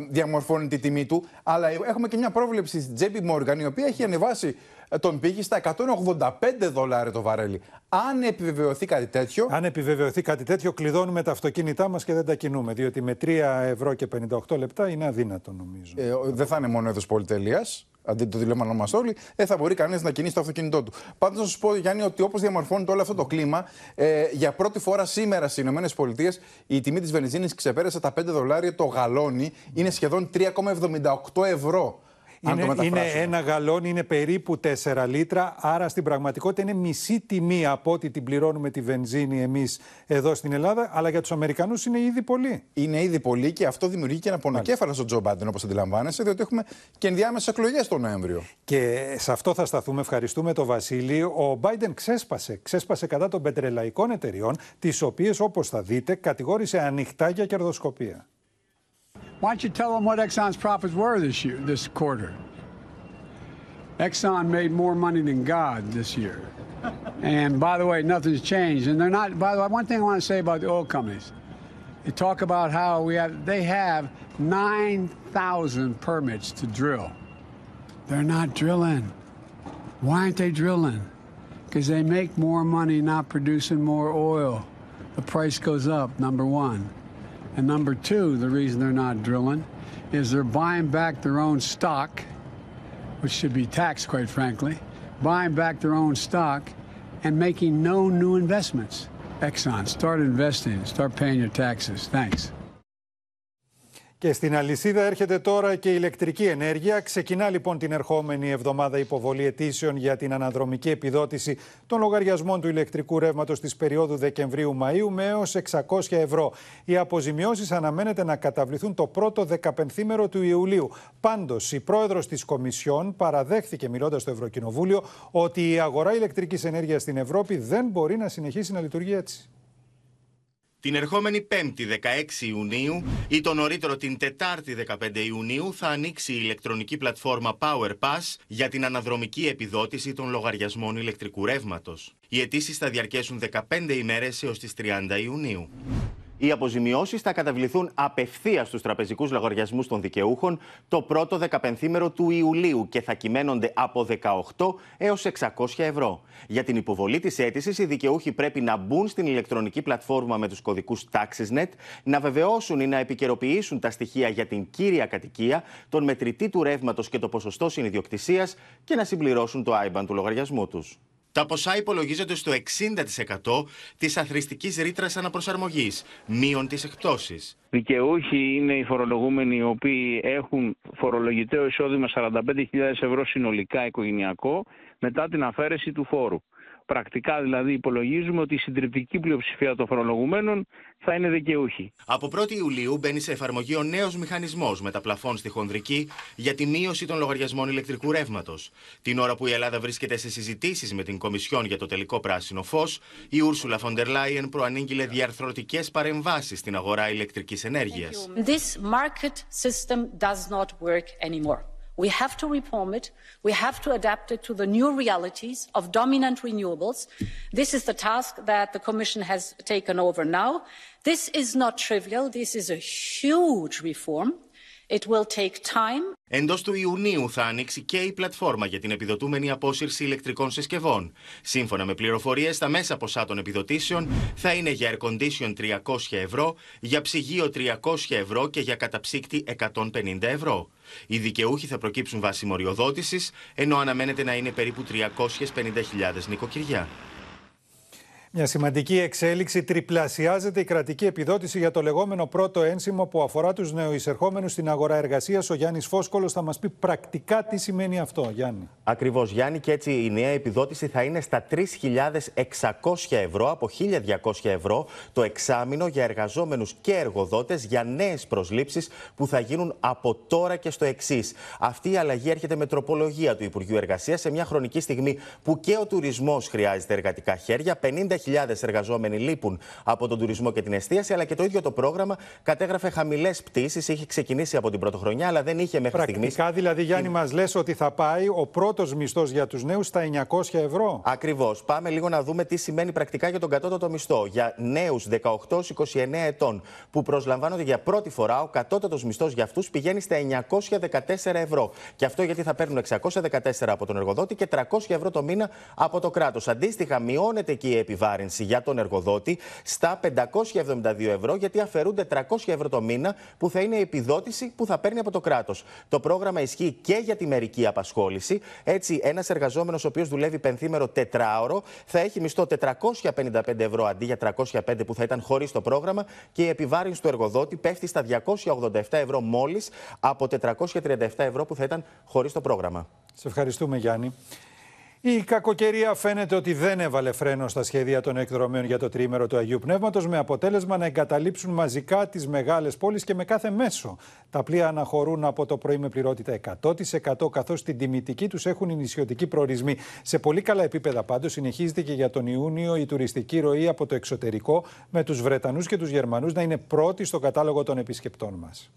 διαμορφώνει τη τιμή του. Αλλά έχουμε και μια πρόβλεψη στη JP Morgan, η οποία έχει ανεβάσει ε, τον πύχη στα 185 δολάρια το βαρέλι. Αν επιβεβαιωθεί κάτι τέτοιο. Αν επιβεβαιωθεί κάτι τέτοιο, κλειδώνουμε τα αυτοκίνητά μας και δεν τα κινούμε. Διότι με 3 ευρώ και 58 λεπτά είναι αδύνατο, νομίζω. Ε, ο- δεν θα είναι μόνο έδος πολυτέλεια, αντί το τηλέφωνο μα όλοι, δεν θα μπορεί κανείς να κινήσει το αυτοκίνητό του. Πάντως, να σας πω, Γιάννη, ότι όπως διαμορφώνεται όλο αυτό το κλίμα, ε, για πρώτη φορά σήμερα στις ΗΠΑ η τιμή της βενζίνης ξεπέρασε τα 5 δολάρια το γαλόνι, είναι σχεδόν 3,78 ευρώ. Αν το Είναι, είναι μεταφράσουμε. ένα γαλόνι, είναι περίπου 4 λίτρα. Άρα στην πραγματικότητα είναι μισή τιμή από ό,τι την πληρώνουμε τη βενζίνη εμείς εδώ στην Ελλάδα. Αλλά για τους Αμερικανούς είναι ήδη πολύ. Είναι ήδη πολύ και αυτό δημιουργεί και ένα πονοκέφαλο στον Τζο Μπάντεν, όπως αντιλαμβάνεσαι, διότι έχουμε και ενδιάμεσες εκλογές τον Νοέμβριο. Και σε αυτό θα σταθούμε. Ευχαριστούμε τον Βασίλη. Ο Biden ξέσπασε. Ξέσπασε κατά των πετρελαϊκών εταιριών, τις οποίες, όπως θα δείτε, κατηγόρησε ανοιχτά για κερδοσκοπία. Why don't you tell them what Exxon's profits were this year, this quarter? Exxon made more money than God this year. And by the way, nothing's changed. And they're not, by the way, one thing I want to say about the oil companies. They talk about how we have, they have 9,000 permits to drill. They're not drilling. Why aren't they drilling? Because they make more money not producing more oil. The price goes up, number one. And number two, the reason they're not drilling is they're buying back their own stock, which should be taxed, quite frankly, buying back their own stock and making no new investments. Exxon, start investing, start paying your taxes. Thanks. Και στην αλυσίδα έρχεται τώρα και η ηλεκτρική ενέργεια. Ξεκινά λοιπόν την ερχόμενη εβδομάδα υποβολή αιτήσεων για την αναδρομική επιδότηση των λογαριασμών του ηλεκτρικού ρεύματος της περίοδου Δεκεμβρίου-Μαΐου με έως 600 ευρώ. Οι αποζημιώσεις αναμένεται να καταβληθούν το πρώτο δεκαπενθήμερο του Ιουλίου. Πάντως, η πρόεδρος της Κομισιόν παραδέχθηκε, μιλώντας στο Ευρωκοινοβούλιο, ότι η αγορά ηλεκτρικής ενέργειας στην Ευρώπη δεν μπορεί να συνεχίσει να λειτουργεί έτσι. Την ερχόμενη 5η 16 Ιουνίου ή το νωρίτερο την Τετάρτη 15 Ιουνίου θα ανοίξει η ηλεκτρονική πλατφόρμα PowerPass για την αναδρομική επιδότηση των λογαριασμών ηλεκτρικού ρεύματος. Οι αιτήσεις θα διαρκέσουν 15 ημέρες έως τις 30 Ιουνίου. Οι αποζημιώσεις θα καταβληθούν απευθείας στους τραπεζικούς λογαριασμούς των δικαιούχων το πρώτο δεκαπενθήμερο του Ιουλίου και θα κυμαίνονται από 18 έως 600 ευρώ. Για την υποβολή της αίτησης, οι δικαιούχοι πρέπει να μπουν στην ηλεκτρονική πλατφόρμα με τους κωδικούς TaxisNet, να βεβαιώσουν ή να επικαιροποιήσουν τα στοιχεία για την κύρια κατοικία, τον μετρητή του ρεύματος και το ποσοστό συνειδιοκτησίας και να συμπληρώσουν το IBAN του λογαριασμού τους. Τα ποσά υπολογίζονται στο 60% της αθρηστικής ρήτρας αναπροσαρμογής, μείον τις εκπτώσεις. Δικαιούχοι είναι οι φορολογούμενοι οι οποίοι έχουν φορολογητέο εισόδημα 45.000 ευρώ συνολικά οικογενειακό μετά την αφαίρεση του φόρου. Πρακτικά δηλαδή υπολογίζουμε ότι η συντριπτική πλειοψηφία των φορολογουμένων θα είναι δικαιούχοι. Από 1η Ιουλίου μπαίνει σε εφαρμογή ο νέος μηχανισμός με τα πλαφών στη χονδρική για τη μείωση των λογαριασμών ηλεκτρικού ρεύματος. Την ώρα που η Ελλάδα βρίσκεται σε συζητήσεις με την Κομισιόν για το τελικό πράσινο φως, η Ούρσουλα Φοντερ Λάιεν προανήγγειλε διαρθρωτικές παρεμβάσεις στην αγορά ηλεκτρικής ενέργειας. This market system does not work anymore. We have to reform it. We have to adapt it to the new realities of dominant renewables. This is the task that the Commission has taken over now. This is not trivial. This is a huge reform. It will take time. Εντός του Ιουνίου θα ανοίξει και η πλατφόρμα για την επιδοτούμενη απόσυρση ηλεκτρικών συσκευών. Σύμφωνα με πληροφορίες, τα μέσα ποσά των επιδοτήσεων θα είναι για air condition 300 ευρώ, για ψυγείο 300 ευρώ και για καταψύκτη 150 ευρώ. Οι δικαιούχοι θα προκύψουν βάσει μοριοδότησης, ενώ αναμένεται να είναι περίπου 350.000 νοικοκυριά. Μια σημαντική εξέλιξη τριπλασιάζεται η κρατική επιδότηση για το λεγόμενο πρώτο ένσημο που αφορά τους νεοεισερχόμενου στην αγορά εργασίας. Ο Γιάννης Φόσκολος θα μας πει πρακτικά τι σημαίνει αυτό, Γιάννη. Ακριβώς, Γιάννη, και έτσι η νέα επιδότηση θα είναι στα 3.600 ευρώ από 1.200 ευρώ το εξάμεινο για εργαζόμενους και εργοδότες για νέες προσλήψεις που θα γίνουν από τώρα και στο εξής. Αυτή η αλλαγή έρχεται με τροπολογία του Υπουργείου Εργασίας σε μια χρονική στιγμή που και ο τουρισμός χρειάζεται εργατικά χέρια. 50 εργαζόμενοι λείπουν από τον τουρισμό και την εστίαση, αλλά και το ίδιο το πρόγραμμα κατέγραφε χαμηλές πτήσεις. Είχε ξεκινήσει από την πρωτοχρονιά, αλλά δεν είχε μέχρι στιγμής. Πρακτικά, δηλαδή, Γιάννη, μας λες ότι θα πάει ο πρώτος μισθός για τους νέους στα 900 ευρώ; Ακριβώς. Πάμε λίγο να δούμε τι σημαίνει πρακτικά για τον κατώτατο μισθό. Για νέους 18-29 ετών που προσλαμβάνονται για πρώτη φορά, ο κατώτατος μισθός για αυτούς πηγαίνει στα 914 ευρώ. Και αυτό γιατί θα παίρνουν 614 από τον εργοδότη και 300 ευρώ το μήνα από το κράτος. Αντίστοιχα, μειώνεται και η επιβάρυνση για τον εργοδότη στα 572 ευρώ, γιατί αφαιρούνται 300 ευρώ το μήνα που θα είναι η επιδότηση που θα παίρνει από το κράτος. Το πρόγραμμα ισχύει και για τη μερική απασχόληση. Έτσι, ένας εργαζόμενος ο οποίος δουλεύει πενθήμερο τετράωρο θα έχει μισθό 455 ευρώ αντί για 305 που θα ήταν χωρίς το πρόγραμμα και η επιβάρυνση του εργοδότη πέφτει στα 287 ευρώ μόλις από 437 ευρώ που θα ήταν χωρίς το πρόγραμμα. Σε ευχαριστούμε, Γιάννη. Η κακοκαιρία φαίνεται ότι δεν έβαλε φρένο στα σχέδια των εκδρομέων για το τρίμερο του Αγίου Πνεύματος με αποτέλεσμα να εγκαταλείψουν μαζικά τις μεγάλες πόλεις και με κάθε μέσο. Τα πλοία αναχωρούν από το πρωί με πληρότητα 100% καθώς την τιμητική τους έχουν οι νησιωτικοί προορισμοί. Σε πολύ καλά επίπεδα πάντως συνεχίζεται και για τον Ιούνιο η τουριστική ροή από το εξωτερικό με τους Βρετανούς και τους Γερμανούς να είναι πρώτοι στο κατάλογο των επισκεπτών μας.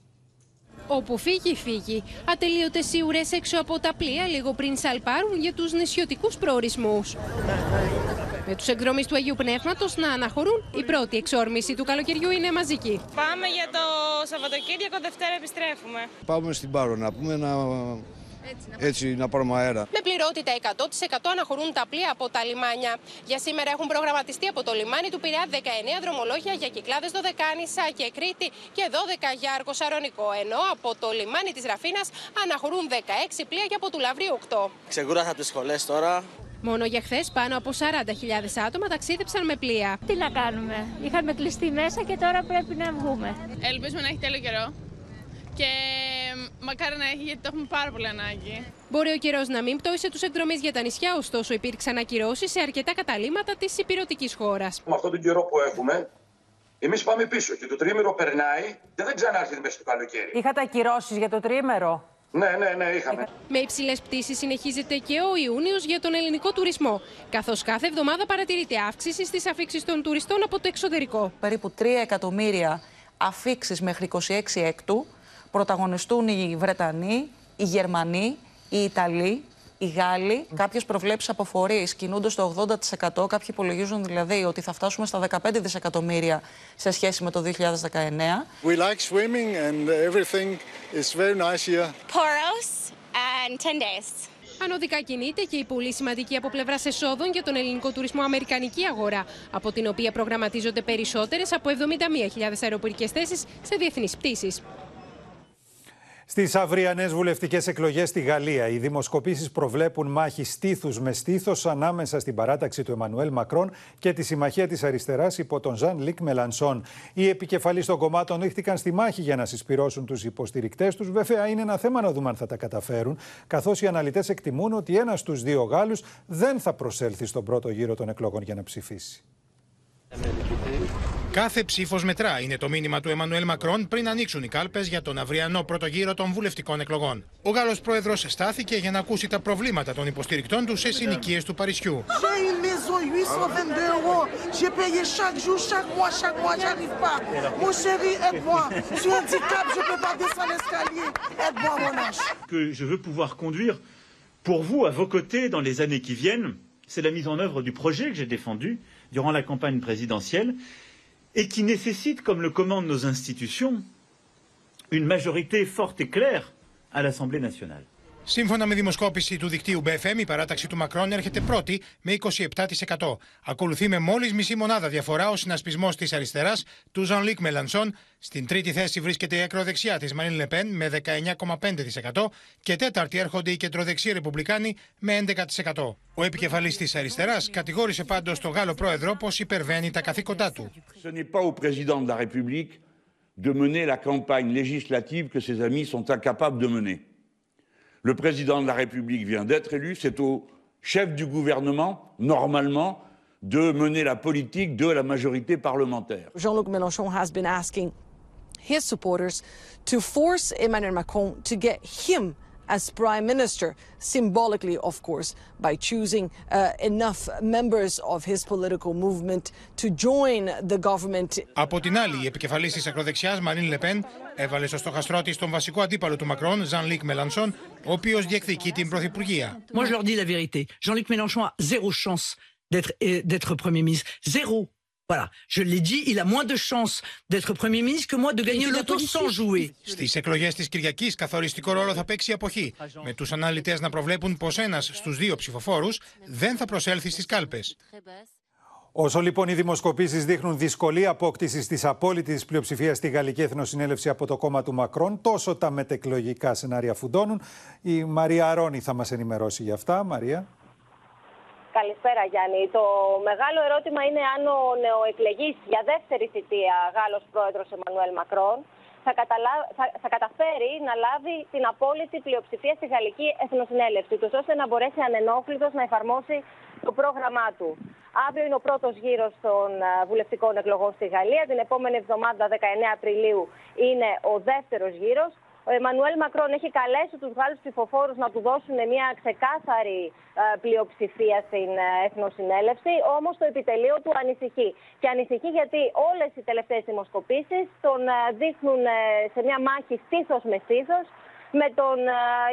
Όπου φύγει, φύγει. Ατελείωτες σίγουρες έξω από τα πλοία λίγο πριν σαλπάρουν για τους νησιωτικούς προορισμούς. Με τους εκδρομείς του Αγίου Πνεύματος να αναχωρούν, η πρώτη εξόρμηση του καλοκαιριού είναι μαζική. Πάμε για το Σαββατοκύριακο, Δευτέρα επιστρέφουμε. Πάμε στην Πάρο να πούμε να έτσι, να πάρουμε αέρα. Με πληρότητα 100% αναχωρούν τα πλοία από τα λιμάνια. Για σήμερα έχουν προγραμματιστεί από το λιμάνι του Πειραιά 19 δρομολόγια για κυκλάδες Δωδεκάνησα και Κρήτη και 12 για Αρκοσαρονικό. Ενώ από το λιμάνι της Ραφίνας αναχωρούν 16 πλοία και από του Λαβρίου 8. Ξεγούρασα από τις σχολές τώρα. Μόνο για χθες πάνω από 40.000 άτομα ταξίδεψαν με πλοία. Τι να κάνουμε; Είχαμε κλειστεί μέσα και τώρα πρέπει να βγούμε. Ελπίζουμε να έχει τέλειο καιρό και μακάρι να έχει γιατί το έχουμε πάρα πολύ ανάγκη. Μπορεί ο καιρός να μην πτώησε τους εκδρομεί για τα νησιά, ωστόσο υπήρξαν ακυρώσεις σε αρκετά καταλήμματα της υπηρετικής χώρας. Με αυτόν τον καιρό που έχουμε, εμείς πάμε πίσω και το τρίμερο περνάει και δεν ξανάρχεται μέσα στο καλοκαίρι. Είχατε ακυρώσεις για το τρίμερο. Ναι, ναι, ναι, είχαμε. Με υψηλές πτήσεις συνεχίζεται και ο Ιούνιος για τον ελληνικό τουρισμό. Καθώς κάθε εβδομάδα παρατηρείται αύξηση στις αφήξεις των τουριστών από το εξωτερικό. Περίπου 3 εκατομμύρια αφήξεις μέχρι 26 έκτου πρωταγωνιστούν οι Βρετανοί, οι Γερμανοί, οι Ιταλοί, οι Γάλλοι. Mm. Κάποιες προβλέψεις από φορεί κινούνται στο 80%. Κάποιοι υπολογίζουν δηλαδή ότι θα φτάσουμε στα 15 δισεκατομμύρια σε σχέση με το 2019. We like swimming and everything is very nice here. Poros and 10 days. Ανωδικά κινείται και η πολύ σημαντική από πλευρά εσόδων για τον ελληνικό τουρισμό Αμερικανική αγορά, από την οποία προγραμματίζονται περισσότερες από 71.000 αεροπορικές θέσεις σε διεθνείς πτήσεις. Στις αυριανές βουλευτικές εκλογές στη Γαλλία, οι δημοσκοπήσεις προβλέπουν μάχη στήθους με στήθος ανάμεσα στην παράταξη του Εμμανουέλ Μακρόν και τη συμμαχία της αριστεράς υπό τον Ζαν Λικ Μελανσόν. Οι επικεφαλείς των κομμάτων ρίχτηκαν στη μάχη για να συσπειρώσουν τους υποστηρικτές τους. Βέβαια, είναι ένα θέμα να δούμε αν θα τα καταφέρουν, καθώς οι αναλυτές εκτιμούν ότι ένας στους δύο Γάλλους δεν θα προσέλθει στον πρώτο γύρο των εκλογών για να ψηφίσει. Κάθε ψήφος μετρά, είναι το μήνυμα του Εμμανουέλ Μακρόν πριν ανοίξουν οι κάλπες για τον αυριανό πρώτο γύρο των βουλευτικών εκλογών. Ο Γάλλος πρόεδρος στάθηκε για να ακούσει τα προβλήματα των υποστηρικτών του σε συνοικίες του Παρισιού. Que je veux pouvoir conduire pour vous, à vos côtés, dans les années qui viennent, c'est la mise en œuvre du projet que j'ai défendu durant la campagne présidentielle et qui nécessite, comme le commandent nos institutions, une majorité forte et claire à l'Assemblée nationale. Σύμφωνα με δημοσκόπηση του δικτύου BFM, η παράταξη του Μακρόν έρχεται πρώτη με 27%. Ακολουθεί με μόλις μισή μονάδα διαφορά ο συνασπισμός της αριστεράς του Ζαν Λίκ Μελανσόν. Στην τρίτη θέση βρίσκεται η ακροδεξιά της Μαρίν Λεπέν με 19,5% και τέταρτη έρχονται οι κεντροδεξιοί Ρεπουμπλικάνοι με 11%. Ο επικεφαλής της αριστεράς κατηγόρησε πάντως τον Γάλλο πρόεδρο πως υπερβαίνει τα καθήκοντά του. Ce n'est pas au président de la République de mener la campagne législative que ses amis sont incapables de mener. Le président de la République vient d'être élu, c'est au chef du gouvernement, normalement, de mener la politique de la majorité parlementaire. Jean-Luc Mélenchon has been asking his supporters to force Emmanuel Macron to get him as prime minister, symbolically, of course, by choosing uh, enough members of his political movement to join the government. Από την άλλη, η επικεφαλή τη ακροδεξιά Μαρίν Λεπέν έβαλε στο στοχαστρό τη τον βασικό αντίπαλο του Μακρόν, Ζαν Λίκ Μελανσόν, ο οποίο διεκδικεί την πρωθυπουργία. Moi, je leur dis la vérité. Jean-Luc Mélenchon a zéro chance d'être euh, d'être Premier ministre. Zéro. Voilà, je l'ai dit, il a moins de chances d'être Premier ministre que moi de gagner le loto sans jouer. Στις εκλογές της Κυριακής, καθοριστικό ρόλο θα παίξει η αποχή. Με τους αναλυτές να προβλέπουν πως ένας στους δύο ψηφοφόρους δεν θα προσέλθει στις κάλπες. Όσο λοιπόν οι δημοσκοπήσεις δείχνουν δυσκολία απόκτησης της απόλυτης πλειοψηφίας στη Γαλλική Εθνοσυνέλευση από το κόμμα του Μακρόν, τόσο τα μετεκλογικά σενάρια φουντώνουν. Η Μαρία Αρώνη θα μας ενημερώσει γι' αυτά. Μαρία. Καλησπέρα Γιάννη. Το μεγάλο ερώτημα είναι αν ο νεοεκλεγής για δεύτερη θητεία Γάλλος πρόεδρος Εμμανουέλ Μακρόν θα, καταλα... θα... θα καταφέρει να λάβει την απόλυτη πλειοψηφία στη Γαλλική Εθνοσυνέλευση τους, ώστε να μπορέσει ανενόχλητος να εφαρμόσει το πρόγραμμά του. Αύριο είναι ο πρώτος γύρος των βουλευτικών εκλογών στη Γαλλία. Την επόμενη εβδομάδα, 19 Απριλίου, είναι ο δεύτερος γύρος. Ο Εμμανουέλ Μακρόν έχει καλέσει τους Γάλλους ψηφοφόρους να του δώσουν μια ξεκάθαρη πλειοψηφία στην Εθνοσυνέλευση. Όμως το επιτελείο του ανησυχεί. Και ανησυχεί γιατί όλες οι τελευταίες δημοσκοπήσεις τον δείχνουν σε μια μάχη στήθος με στήθος με τον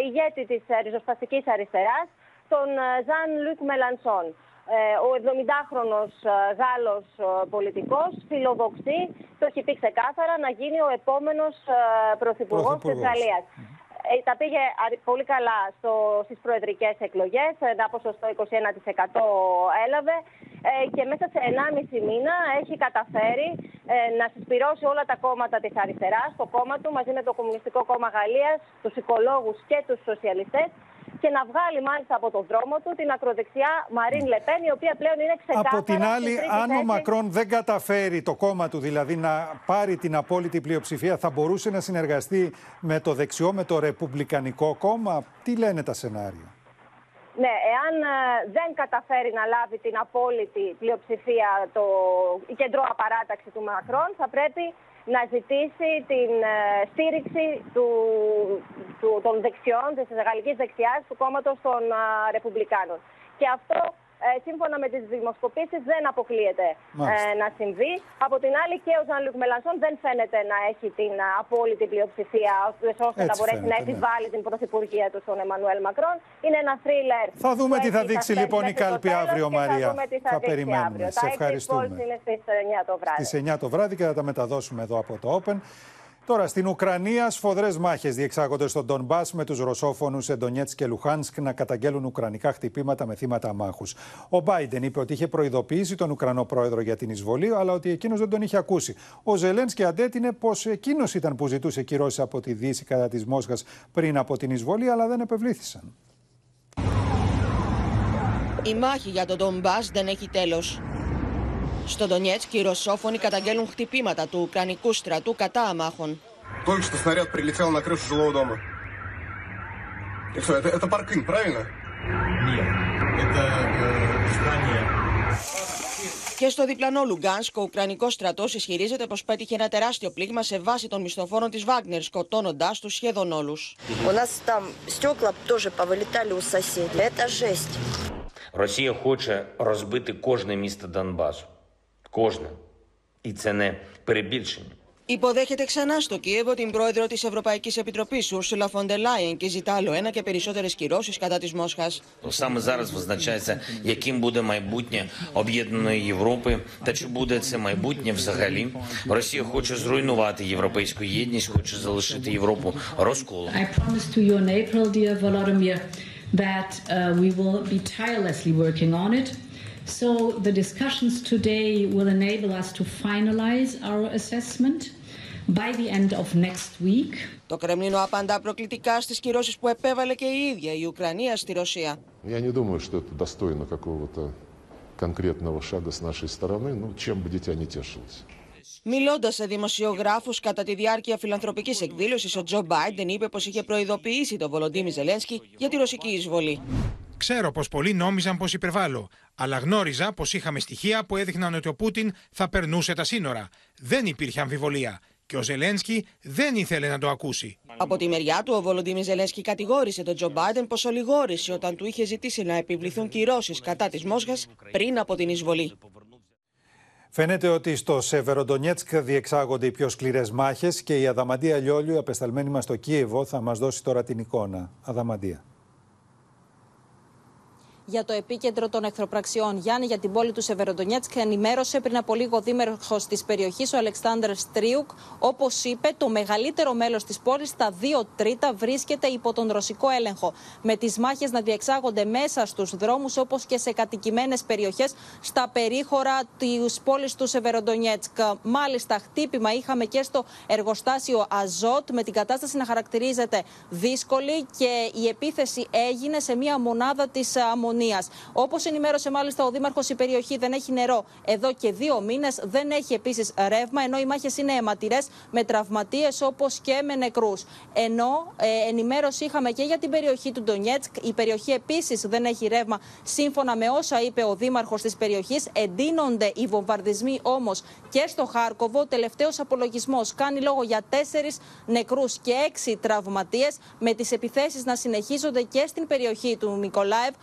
ηγέτη της ριζοσπαστικής αριστεράς, τον Ζαν Λουκ Μελανσόν. Ο 70χρονος Γάλλος πολιτικός φιλοδοξεί, το έχει πει ξεκάθαρα, να γίνει ο επόμενος πρωθυπουργός της Γαλλίας. Τα πήγε πολύ καλά στο, στις προεδρικές εκλογές, ένα ποσοστό 21% έλαβε και μέσα σε 1,5 μήνα έχει καταφέρει να συσπηρώσει όλα τα κόμματα της αριστεράς, το κόμμα του μαζί με το Κομμουνιστικό Κόμμα Γαλλίας, τους οικολόγους και τους σοσιαλιστές και να βγάλει μάλιστα από τον δρόμο του την ακροδεξιά Μαρίν Λεπέν, η οποία πλέον είναι ξεκάθαρα. Από την άλλη, αν ο Μακρόν δεν καταφέρει το κόμμα του, δηλαδή να πάρει την απόλυτη πλειοψηφία, θα μπορούσε να συνεργαστεί με το δεξιό, με το Ρεπουμπλικανικό κόμμα; Τι λένε τα σενάρια; Ναι, εάν δεν καταφέρει να λάβει την απόλυτη πλειοψηφία το, η κεντρώα παράταξη του Μακρόν, θα πρέπει να ζητήσει την στήριξη του, του, των δεξιών, της γαλλικής δεξιάς, του κόμματος των Ρεπουμπλικάνων. Και αυτό σύμφωνα με τις δημοσκοπήσεις δεν αποκλείεται ε, να συμβεί. Από την άλλη και ο Ζαν Λουκ Μελανσόν δεν φαίνεται να έχει την απόλυτη πλειοψηφία ώστε να μπορέσει να επιβάλλει την πρωθυπουργία του στον Εμμανουέλ Μακρόν. Είναι ένα θρίλερ. Θα δούμε τι θα δείξει λοιπόν η κάλπη αύριο, Μαρία. Θα, δούμε τι θα, θα περιμένουμε. Σε ευχαριστούμε. είναι στις 9 το βράδυ. Στις 9 το βράδυ και θα τα μεταδώσουμε εδώ από το Open. Τώρα στην Ουκρανία σφοδρές μάχες διεξάγονται στον Ντονμπάς με τους ρωσόφωνους σε Ντονιέτς και Λουχάνσκ να καταγγέλουν ουκρανικά χτυπήματα με θύματα μάχους. Ο Μπάιντεν είπε ότι είχε προειδοποιήσει τον Ουκρανό πρόεδρο για την εισβολή, αλλά ότι εκείνος δεν τον είχε ακούσει. Ο Ζελένσκι αντέτεινε πως εκείνος ήταν που ζητούσε κυρώσεις από τη Δύση κατά της Μόσχας πριν από την εισβολή, αλλά δεν επευλήθησαν. Η μάχη για τον Ντομπάς δεν έχει τέλος. Στο Ντονιέτσκι, οι Ρωσόφωνοι καταγγέλνουν χτυπήματα του Ουκρανικού στρατού κατά αμάχων. Только что снаряд прилетел на крышу жилого дома. И что, это, это Паркин, правильно? Нет, э, και στο διπλανό Λουγκάνσκο, ο Ουκρανικός στρατός ισχυρίζεται πως πέτυχε ένα τεράστιο πλήγμα σε βάση των μισθοφόρων της Βάγκνερ, σκοτώνοντάς τους σχεδόν όλους. Ρωσία хоче розбити. Кожне. І це не перебільшення. Υποδέχεται ξανά στο Κίεβο την πρόεδρο τη Ευρωπαϊκή Επιτροπή, Ursula von der Leyen, και ζητά άλλο ένα και περισσότερε κυρώσει κατά τη Μόσχα. Саме зараз визначається, яким буде майбутнє об'єднаної Європи, та чи буде це майбутнє взагалі. Росія хоче зруйнувати європейську єдність, хоче залишити Європу розколом. I promised to you in April, dear Volodymyr, that uh, we will be tirelessly working on it. So the discussions today will enable us to finalize our assessment by the end of next week. Το Κρεμλίνο απαντά προκλητικά στι κυρώσει που επέβαλε και η ίδια η Ουκρανία στη Ρωσία. Я не думаю, что это достойно какого-то конкретного шага с нашей стороны, ну, чем бы дитя не тешилось. Μιλώντα σε δημοσιογράφου κατά τη διάρκεια φιλανθρωπική εκδήλωση, ο Τζο Μπάιντεν είπε πω είχε προειδοποιήσει τον Βολοντίμι Ζελένσκι για τη ρωσική εισβολή. Ξέρω πως πολλοί νόμιζαν πως υπερβάλλω, αλλά γνώριζα πως είχαμε στοιχεία που έδειχναν ότι ο Πούτιν θα περνούσε τα σύνορα. Δεν υπήρχε αμφιβολία. Και ο Ζελένσκι δεν ήθελε να το ακούσει. Από τη μεριά του, ο Βολοντίμι Ζελένσκι κατηγόρησε τον Τζο Μπάιντεν πως ολιγόρησε όταν του είχε ζητήσει να επιβληθούν κυρώσεις κατά της Μόσχας πριν από την εισβολή. Φαίνεται ότι στο Σεβεροντονιέτσκ διεξάγονται οι πιο σκληρές μάχες και η Αδαμαντία Λιόλιου, απεσταλμένη μας στο Κίεβο, θα μας δώσει τώρα την εικόνα. Αδαμαντία για το επίκεντρο των εχθροπραξιών. Γιάννη, για την πόλη του Σεβεροντονιέτσκ, ενημέρωσε πριν από λίγο δήμαρχος της περιοχής, ο Αλεξάνδρ Στρίουκ. Όπως είπε, το μεγαλύτερο μέλος της πόλης, τα δύο τρίτα, βρίσκεται υπό τον ρωσικό έλεγχο. Με τις μάχες να διεξάγονται μέσα στους δρόμους, όπως και σε κατοικημένες περιοχές, στα περίχωρα της πόλης του Σεβεροντονιέτσκ. Μάλιστα, χτύπημα είχαμε και στο εργοστάσιο Αζότ, με την κατάσταση να χαρακτηρίζεται δύσκολη και η επίθεση έγινε σε μια μονάδα της αμμονία. Όπως ενημέρωσε μάλιστα ο Δήμαρχος, η περιοχή δεν έχει νερό εδώ και δύο μήνες. Δεν έχει επίσης ρεύμα, ενώ οι μάχες είναι αιματηρές με τραυματίες όπως και με νεκρούς. Ενώ ε, ενημέρωση είχαμε και για την περιοχή του Ντονιέτσκ. Η περιοχή επίσης δεν έχει ρεύμα, σύμφωνα με όσα είπε ο Δήμαρχος της περιοχής. Εντείνονται οι βομβαρδισμοί όμως και στο Χάρκοβο. Τελευταίος απολογισμός κάνει λόγο για τέσσερις νεκρούς και έξι τραυματίες, με τις επιθέσεις να συνεχίζονται και στην περιοχή του Μικολάευ,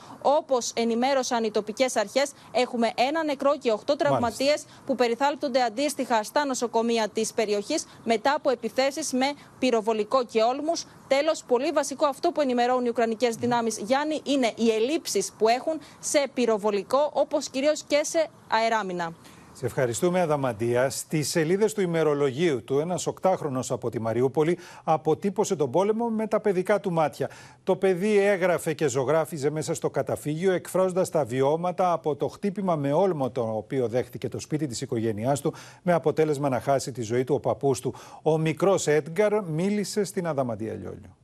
Όπως ενημέρωσαν οι τοπικές αρχές, έχουμε ένα νεκρό και οχτώ τραυματίες που περιθάλπτονται αντίστοιχα στα νοσοκομεία της περιοχής μετά από επιθέσεις με πυροβολικό και όλμους. Τέλος, πολύ βασικό αυτό που ενημερώνουν οι Ουκρανικές δυνάμεις, Γιάννη, είναι οι ελλείψεις που έχουν σε πυροβολικό, όπως κυρίως και σε αεράμινα. Σε ευχαριστούμε, Αδαμαντία. Στις σελίδες του ημερολογίου του, ένας οκτάχρονος από τη Μαριούπολη αποτύπωσε τον πόλεμο με τα παιδικά του μάτια. Το παιδί έγραφε και ζωγράφιζε μέσα στο καταφύγιο, εκφράζοντας τα βιώματα από το χτύπημα με όλμο το οποίο δέχτηκε το σπίτι της οικογένειάς του, με αποτέλεσμα να χάσει τη ζωή του ο παππούς του. Ο μικρός Έντγκαρ μίλησε στην Αδαμαντία Λιόλιο.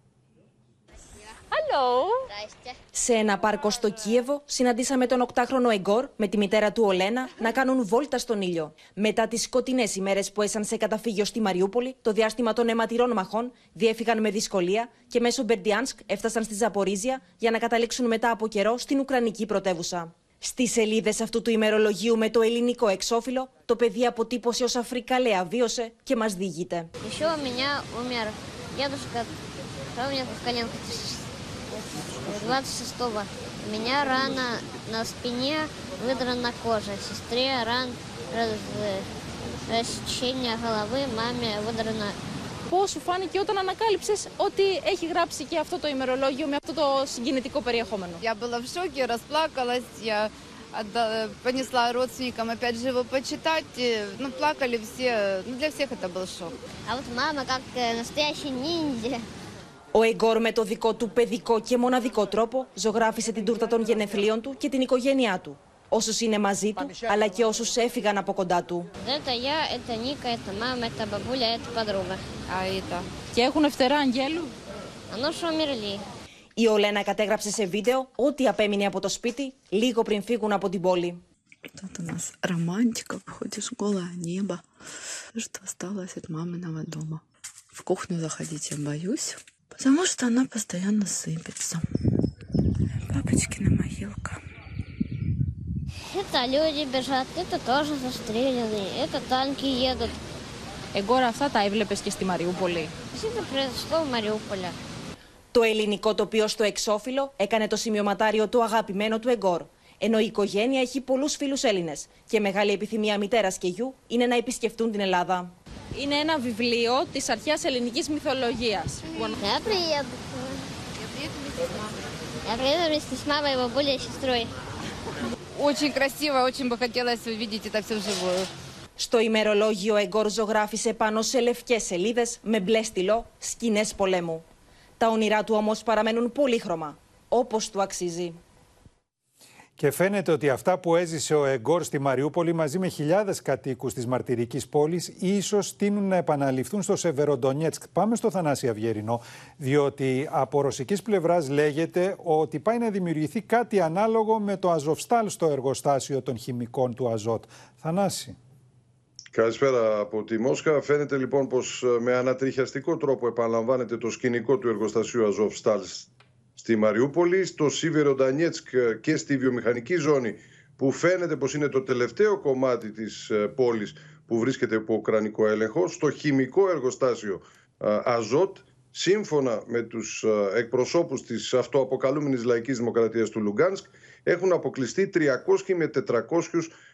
Σε ένα πάρκο στο Κίεβο συναντήσαμε τον οκτάχρονο Εγκόρ με τη μητέρα του Ολένα να κάνουν βόλτα στον ήλιο. Μετά τι σκοτεινέ ημέρε που έσαν σε καταφύγιο στη Μαριούπολη, το διάστημα των αιματηρών μαχών, διέφυγαν με δυσκολία και μέσω Μπερντιάνσκ έφτασαν στη Ζαπορίζια για να καταλήξουν μετά από καιρό στην Ουκρανική πρωτεύουσα. Στι σελίδε αυτού του ημερολογίου με το ελληνικό εξώφυλλο, το παιδί αποτύπωσε ω Αφρικαλέα βίωσε και μα διηγείται. Еще у меня умер дедушка, у меня в коленках 26-го. У меня рана на спине, выдрана кожа. Сестре ран раз, рассечение головы, маме выдрана Πώ σου φάνηκε όταν ανακάλυψε ότι έχει γράψει και αυτό το ημερολόγιο με αυτό το συγκινητικό περιεχόμενο. Я была в шоке, расплакалась, я отда- понесла родственникам опять же его почитать. И, Ну, плакали все. Ну, для всех это был шок. А вот мама как э, настоящий ниндзя. Ο Εγκόρ με το δικό του παιδικό και μοναδικό τρόπο ζωγράφισε την τούρτα των γενεθλίων του και την οικογένειά του. Όσους είναι μαζί του, αλλά και όσους έφυγαν από κοντά του. Это я, это Ника, это мама, это бабуля, это подруга. А это? Και έχουν φτερά αγγέλου. А ну что умерли? Η Ολένα κατέγραψε σε βίντεο ό,τι απέμεινε από το σπίτι λίγο πριν φύγουν από την πόλη. Тут у нас романтика, выходишь голое небо, что осталось от маминого дома. В кухню заходить я боюсь, потому что она постоянно сыпется. Папочкина могилка. Это люди бежат, это тоже застреленные, это танки едут. Εγκόρ, αυτά τα έβλεπες και στη Μαριούπολη. Все это произошло в Мариуполе. Το ελληνικό τοπίο στο εξώφυλλο έκανε το σημειωματάριο του αγαπημένο του Εγκόρ. Ενώ η οικογένεια έχει πολλού φίλου Έλληνε και μεγάλη επιθυμία μητέρα και γιου είναι να επισκεφτούν την Ελλάδα. Είναι ένα βιβλίο τη αρχαία ελληνική μυθολογία. Я приеду. Я приеду вместе с мамой, бабулей и сестрой. Очень красиво, очень бы хотелось увидеть это все вживую. Στο ημερολόγιο Εγκόρ ζωγράφισε πάνω σε λευκέ σελίδε με μπλε στυλό σκηνέ πολέμου. Τα όνειρά του όμω παραμένουν πολύχρωμα, όπω του αξίζει. Και φαίνεται ότι αυτά που έζησε ο Εγκόρ στη Μαριούπολη μαζί με χιλιάδες κατοίκους της μαρτυρικής πόλης ίσως τείνουν να επαναληφθούν στο Σεβεροντονιέτσκ. Πάμε στο Θανάση Αυγερινό, διότι από ρωσικής πλευράς λέγεται ότι πάει να δημιουργηθεί κάτι ανάλογο με το Αζοφστάλ στο εργοστάσιο των χημικών του Αζότ. Θανάση. Καλησπέρα από τη Μόσχα. Φαίνεται λοιπόν πως ε, με ανατριχιαστικό τρόπο επαναλαμβάνεται το σκηνικό του εργοστασίου Αζοφστάλ στη Μαριούπολη, στο Σίβερο Ντανιέτσκ και στη βιομηχανική ζώνη που φαίνεται πως είναι το τελευταίο κομμάτι της ε, πόλης που βρίσκεται υπό ουκρανικό έλεγχο, στο χημικό εργοστάσιο ε, Αζότ, σύμφωνα με τους ε, εκπροσώπους της αυτοαποκαλούμενης λαϊκής δημοκρατίας του Λουγκάνσκ, έχουν αποκλειστεί 300 με 400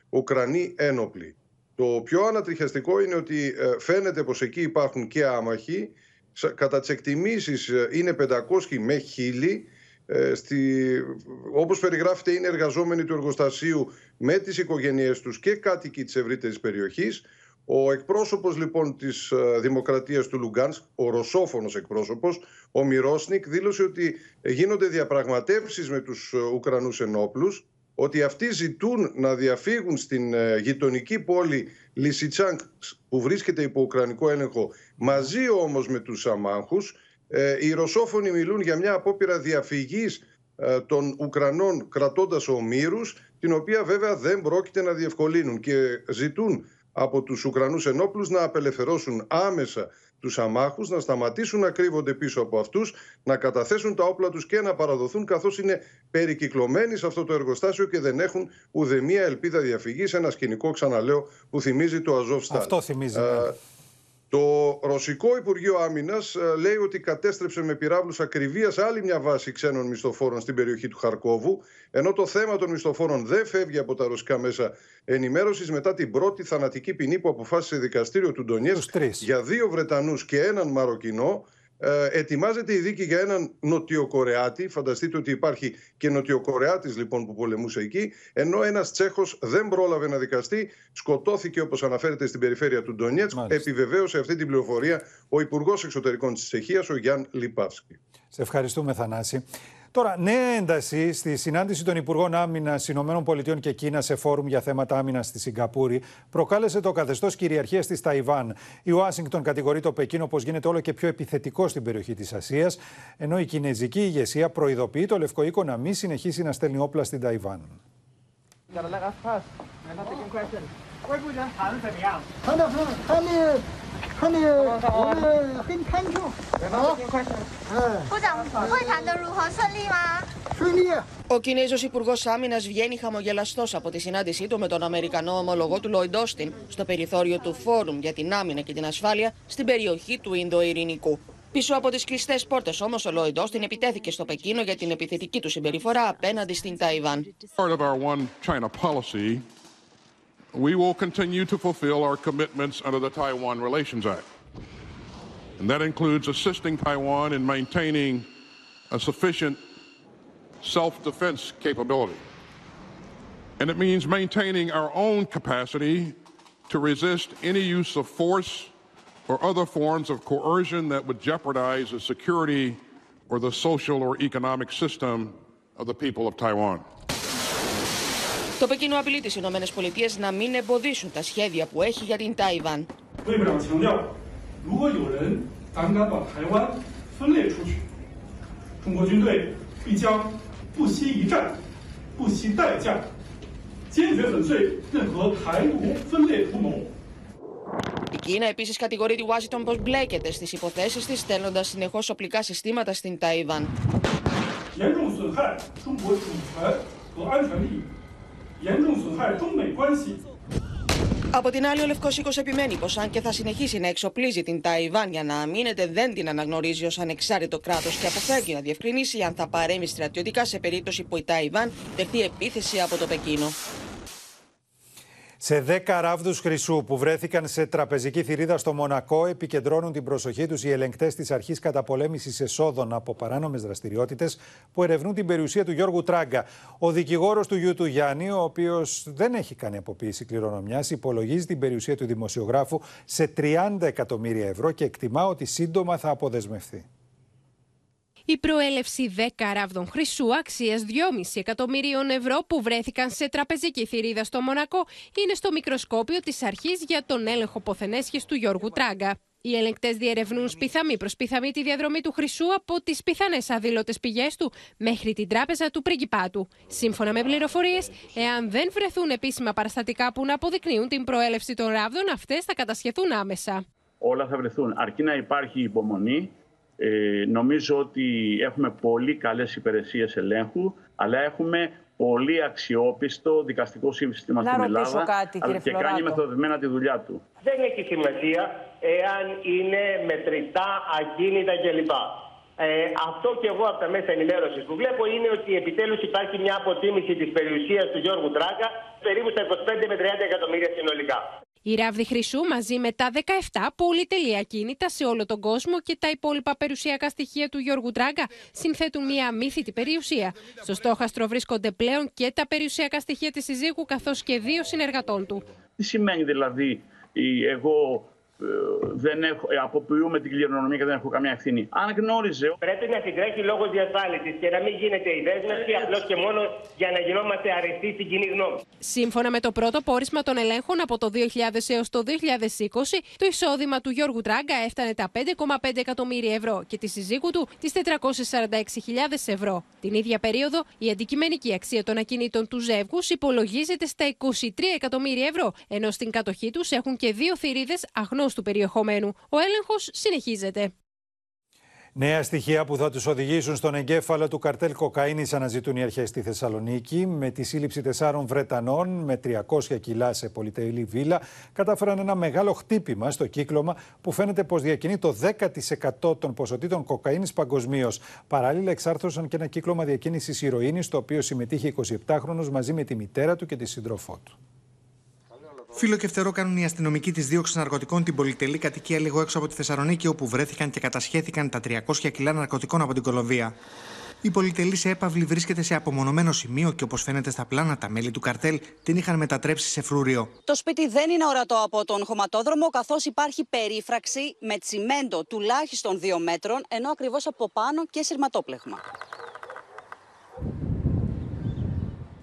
Ουκρανοί ένοπλοι. Το πιο ανατριχιαστικό είναι ότι φαίνεται πως εκεί υπάρχουν και άμαχοι, κατά τις εκτιμήσεις είναι 500 με 1000 στη, όπως περιγράφεται είναι εργαζόμενοι του εργοστασίου με τις οικογένειές τους και κάτοικοι της ευρύτερης περιοχής. Ο εκπρόσωπος λοιπόν της Δημοκρατίας του Λουγκάνσκ, ο ρωσόφωνος εκπρόσωπος, ο Μυρόσνικ, δήλωσε ότι γίνονται διαπραγματεύσεις με τους Ουκρανούς ενόπλους, ότι αυτοί ζητούν να διαφύγουν στην γειτονική πόλη Λισιτσάνκ που βρίσκεται υπό Ουκρανικό έλεγχο μαζί όμως με τους αμάχους. Οι Ρωσόφωνοι μιλούν για μια απόπειρα διαφυγής των Ουκρανών κρατώντας ομήρους την οποία βέβαια δεν πρόκειται να διευκολύνουν και ζητούν από τους Ουκρανούς ενόπλους να απελευθερώσουν άμεσα τους αμάχους, να σταματήσουν να κρύβονται πίσω από αυτούς, να καταθέσουν τα όπλα τους και να παραδοθούν καθώς είναι περικυκλωμένοι σε αυτό το εργοστάσιο και δεν έχουν ουδεμία ελπίδα διαφυγής. Ένα σκηνικό, ξαναλέω, που θυμίζει το Αζόφσταλ. Αυτό θυμίζει. ναι. Το Ρωσικό Υπουργείο Άμυνας λέει ότι κατέστρεψε με πυράβλους ακριβίας άλλη μια βάση ξένων μισθοφόρων στην περιοχή του Χαρκόβου, ενώ το θέμα των μισθοφόρων δεν φεύγει από τα ρωσικά μέσα ενημέρωσης μετά την πρώτη θανατική ποινή που αποφάσισε δικαστήριο του Ντονιέτσκ για δύο Βρετανούς και έναν Μαροκινό. Ε, ετοιμάζεται η δίκη για έναν Νοτιοκορεάτη. Φανταστείτε ότι υπάρχει και Νοτιοκορεάτης λοιπόν που πολεμούσε εκεί. Ενώ ένας Τσέχος δεν πρόλαβε να δικαστεί. Σκοτώθηκε όπως αναφέρεται στην περιφέρεια του Ντονιέτσκ. Επιβεβαίωσε αυτή την πληροφορία ο Υπουργός Εξωτερικών της Τσεχίας, ο Γιάν Λιπάυσκι. Σε ευχαριστούμε Θανάση. Τώρα, νέα ένταση στη συνάντηση των Υπουργών Άμυνα ΗΠΑ και Κίνα σε φόρουμ για θέματα άμυνα στη Σιγκαπούρη προκάλεσε το καθεστώ κυριαρχία τη Ταϊβάν. Η Ουάσιγκτον κατηγορεί το Πεκίνο πω γίνεται όλο και πιο επιθετικό στην περιοχή τη Ασία, ενώ η κινέζικη ηγεσία προειδοποιεί το Λευκό Οίκο να μην συνεχίσει να στέλνει όπλα στην Ταϊβάν. 外部人谈的怎么样？谈的很，谈的，谈的我们很恳求。好，哎，部长，会谈的如何顺利吗？顺利。 Ο Κινέζο Υπουργό Άμυνα βγαίνει χαμογελαστό από τη συνάντησή του με τον Αμερικανό ομολογό του Λόιντ Όστιν στο περιθώριο του Φόρουμ για την Άμυνα και την Ασφάλεια στην περιοχή του Ινδοειρηνικού. Πίσω από τι κλειστέ πόρτε όμω, ο Λόιντ Όστιν επιτέθηκε στο Πεκίνο για την επιθετική του συμπεριφορά απέναντι στην Ταϊβάν. Part of our one China policy, We will continue to fulfill our commitments under the Taiwan Relations Act. And that includes assisting Taiwan in maintaining a sufficient self defense capability. And it means maintaining our own capacity to resist any use of force or other forms of coercion that would jeopardize the security or the social or economic system of the people of Taiwan. Το Πεκίνο απειλεί τις ΗΠΑ να μην εμποδίσουν τα σχέδια που έχει για την Ταϊβάν. Η Κίνα επίσης κατηγορεί τη Ουάσιγκτον πως μπλέκεται στις υποθέσεις της, στέλνοντας συνεχώς οπλικά συστήματα στην Ταϊβάν. 严重损害中国主权和安全利益，严重损害中美关系。 Από την άλλη, ο Λευκό Οίκο επιμένει πω αν και θα συνεχίσει να εξοπλίζει την Ταϊβάν για να αμήνεται, δεν την αναγνωρίζει ω ανεξάρτητο κράτο και αποφεύγει να διευκρινίσει αν θα παρέμει στρατιωτικά σε περίπτωση που η Ταϊβάν δεχτεί επίθεση από το Πεκίνο. Σε 10 ράβδους χρυσού που βρέθηκαν σε τραπεζική θηρίδα στο Μονακό, επικεντρώνουν την προσοχή τους οι ελεγκτές της Αρχής Καταπολέμησης Εσόδων από παράνομες δραστηριότητες που ερευνούν την περιουσία του Γιώργου Τράγκα. Ο δικηγόρος του γιου του Γιάννη, ο οποίος δεν έχει κάνει αποποίηση κληρονομιάς, υπολογίζει την περιουσία του δημοσιογράφου σε 30 εκατομμύρια ευρώ και εκτιμά ότι σύντομα θα αποδεσμευθεί. Η προέλευση 10 ράβδων χρυσού αξίας 2,5 εκατομμυρίων ευρώ που βρέθηκαν σε τραπεζική θηρίδα στο Μονακό είναι στο μικροσκόπιο της αρχής για τον έλεγχο ποθενέσχης του Γιώργου Τράγκα. Οι ελεγκτές διερευνούν σπιθαμή προς πιθαμή τη διαδρομή του χρυσού από τις πιθανές αδήλωτες πηγές του μέχρι την τράπεζα του πριγκιπάτου. Σύμφωνα με πληροφορίες, εάν δεν βρεθούν επίσημα παραστατικά που να αποδεικνύουν την προέλευση των ράβδων, αυτές θα κατασχεθούν άμεσα. Όλα θα βρεθούν. Αρκεί να υπάρχει υπομονή ε, νομίζω ότι έχουμε πολύ καλές υπηρεσίες ελέγχου, αλλά έχουμε πολύ αξιόπιστο δικαστικό σύστημα Να στην ρωτήσω Ελλάδα κάτι, αλλά κύριε και κάνει Φλωράτο. μεθοδεμένα τη δουλειά του. Δεν έχει σημασία εάν είναι μετρητά, ακίνητα κλπ. Ε, αυτό και εγώ από τα μέσα ενημέρωσης που βλέπω είναι ότι επιτέλους υπάρχει μια αποτίμηση της περιουσίας του Γιώργου Τράγκα περίπου στα 25 με 30 εκατομμύρια συνολικά. Η ράβδη χρυσού μαζί με τα 17 πολυτελή ακίνητα σε όλο τον κόσμο και τα υπόλοιπα περιουσιακά στοιχεία του Γιώργου Τράγκα συνθέτουν μια αμύθιτη περιουσία. Στο στόχαστρο βρίσκονται πλέον και τα περιουσιακά στοιχεία της συζύγου καθώς και δύο συνεργατών του. Τι σημαίνει δηλαδή η- εγώ ε, δεν έχω, ε, αποποιούμε την κληρονομία και δεν έχω καμία ευθύνη. Αν γνώριζε Πρέπει να συντρέχει λόγο διασφάλισης και να μην γίνεται η δέσμευση απλώς και μόνο για να γινόμαστε αρεστοί στην κοινή γνώμη. Σύμφωνα με το πρώτο πόρισμα των ελέγχων από το 2000 έως το 2020, το εισόδημα του Γιώργου Τράγκα έφτανε τα 5,5 εκατομμύρια ευρώ και τη συζύγου του τις 446.000 ευρώ. Την ίδια περίοδο, η αντικειμενική αξία των ακινήτων του ζεύγους υπολογίζεται στα 23 εκατομμύρια ευρώ, ενώ στην κατοχή τους έχουν και δύο θηρίδες αγνώστου περιεχομένου. Ο έλεγχος συνεχίζεται. Νέα στοιχεία που θα τους οδηγήσουν στον εγκέφαλο του καρτέλ κοκαίνης αναζητούν οι αρχές στη Θεσσαλονίκη. Με τη σύλληψη τεσσάρων Βρετανών με 300 κιλά σε πολυτελή βίλα, κατάφεραν ένα μεγάλο χτύπημα στο κύκλωμα που φαίνεται πως διακινεί το 10% των ποσοτήτων κοκαίνης παγκοσμίως. Παράλληλα, εξάρθρωσαν και ένα κύκλωμα διακίνησης ηρωίνης, στο οποίο συμμετείχε 27χρονο μαζί με τη μητέρα του και τη σύντροφό του. Φίλο και φτερό κάνουν οι αστυνομικοί της δίωξης ναρκωτικών την πολυτελή κατοικία λίγο έξω από τη Θεσσαλονίκη, όπου βρέθηκαν και κατασχέθηκαν τα 300 κιλά ναρκωτικών από την Κολομβία. Η πολυτελή σε έπαυλη βρίσκεται σε απομονωμένο σημείο και όπως φαίνεται στα πλάνα, τα μέλη του καρτέλ την είχαν μετατρέψει σε φρούριο. Το σπίτι δεν είναι ορατό από τον χωματόδρομο, καθώς υπάρχει περίφραξη με τσιμέντο τουλάχιστον δύο μέτρων, ενώ ακριβώς από πάνω και σειρματόπλεγμα.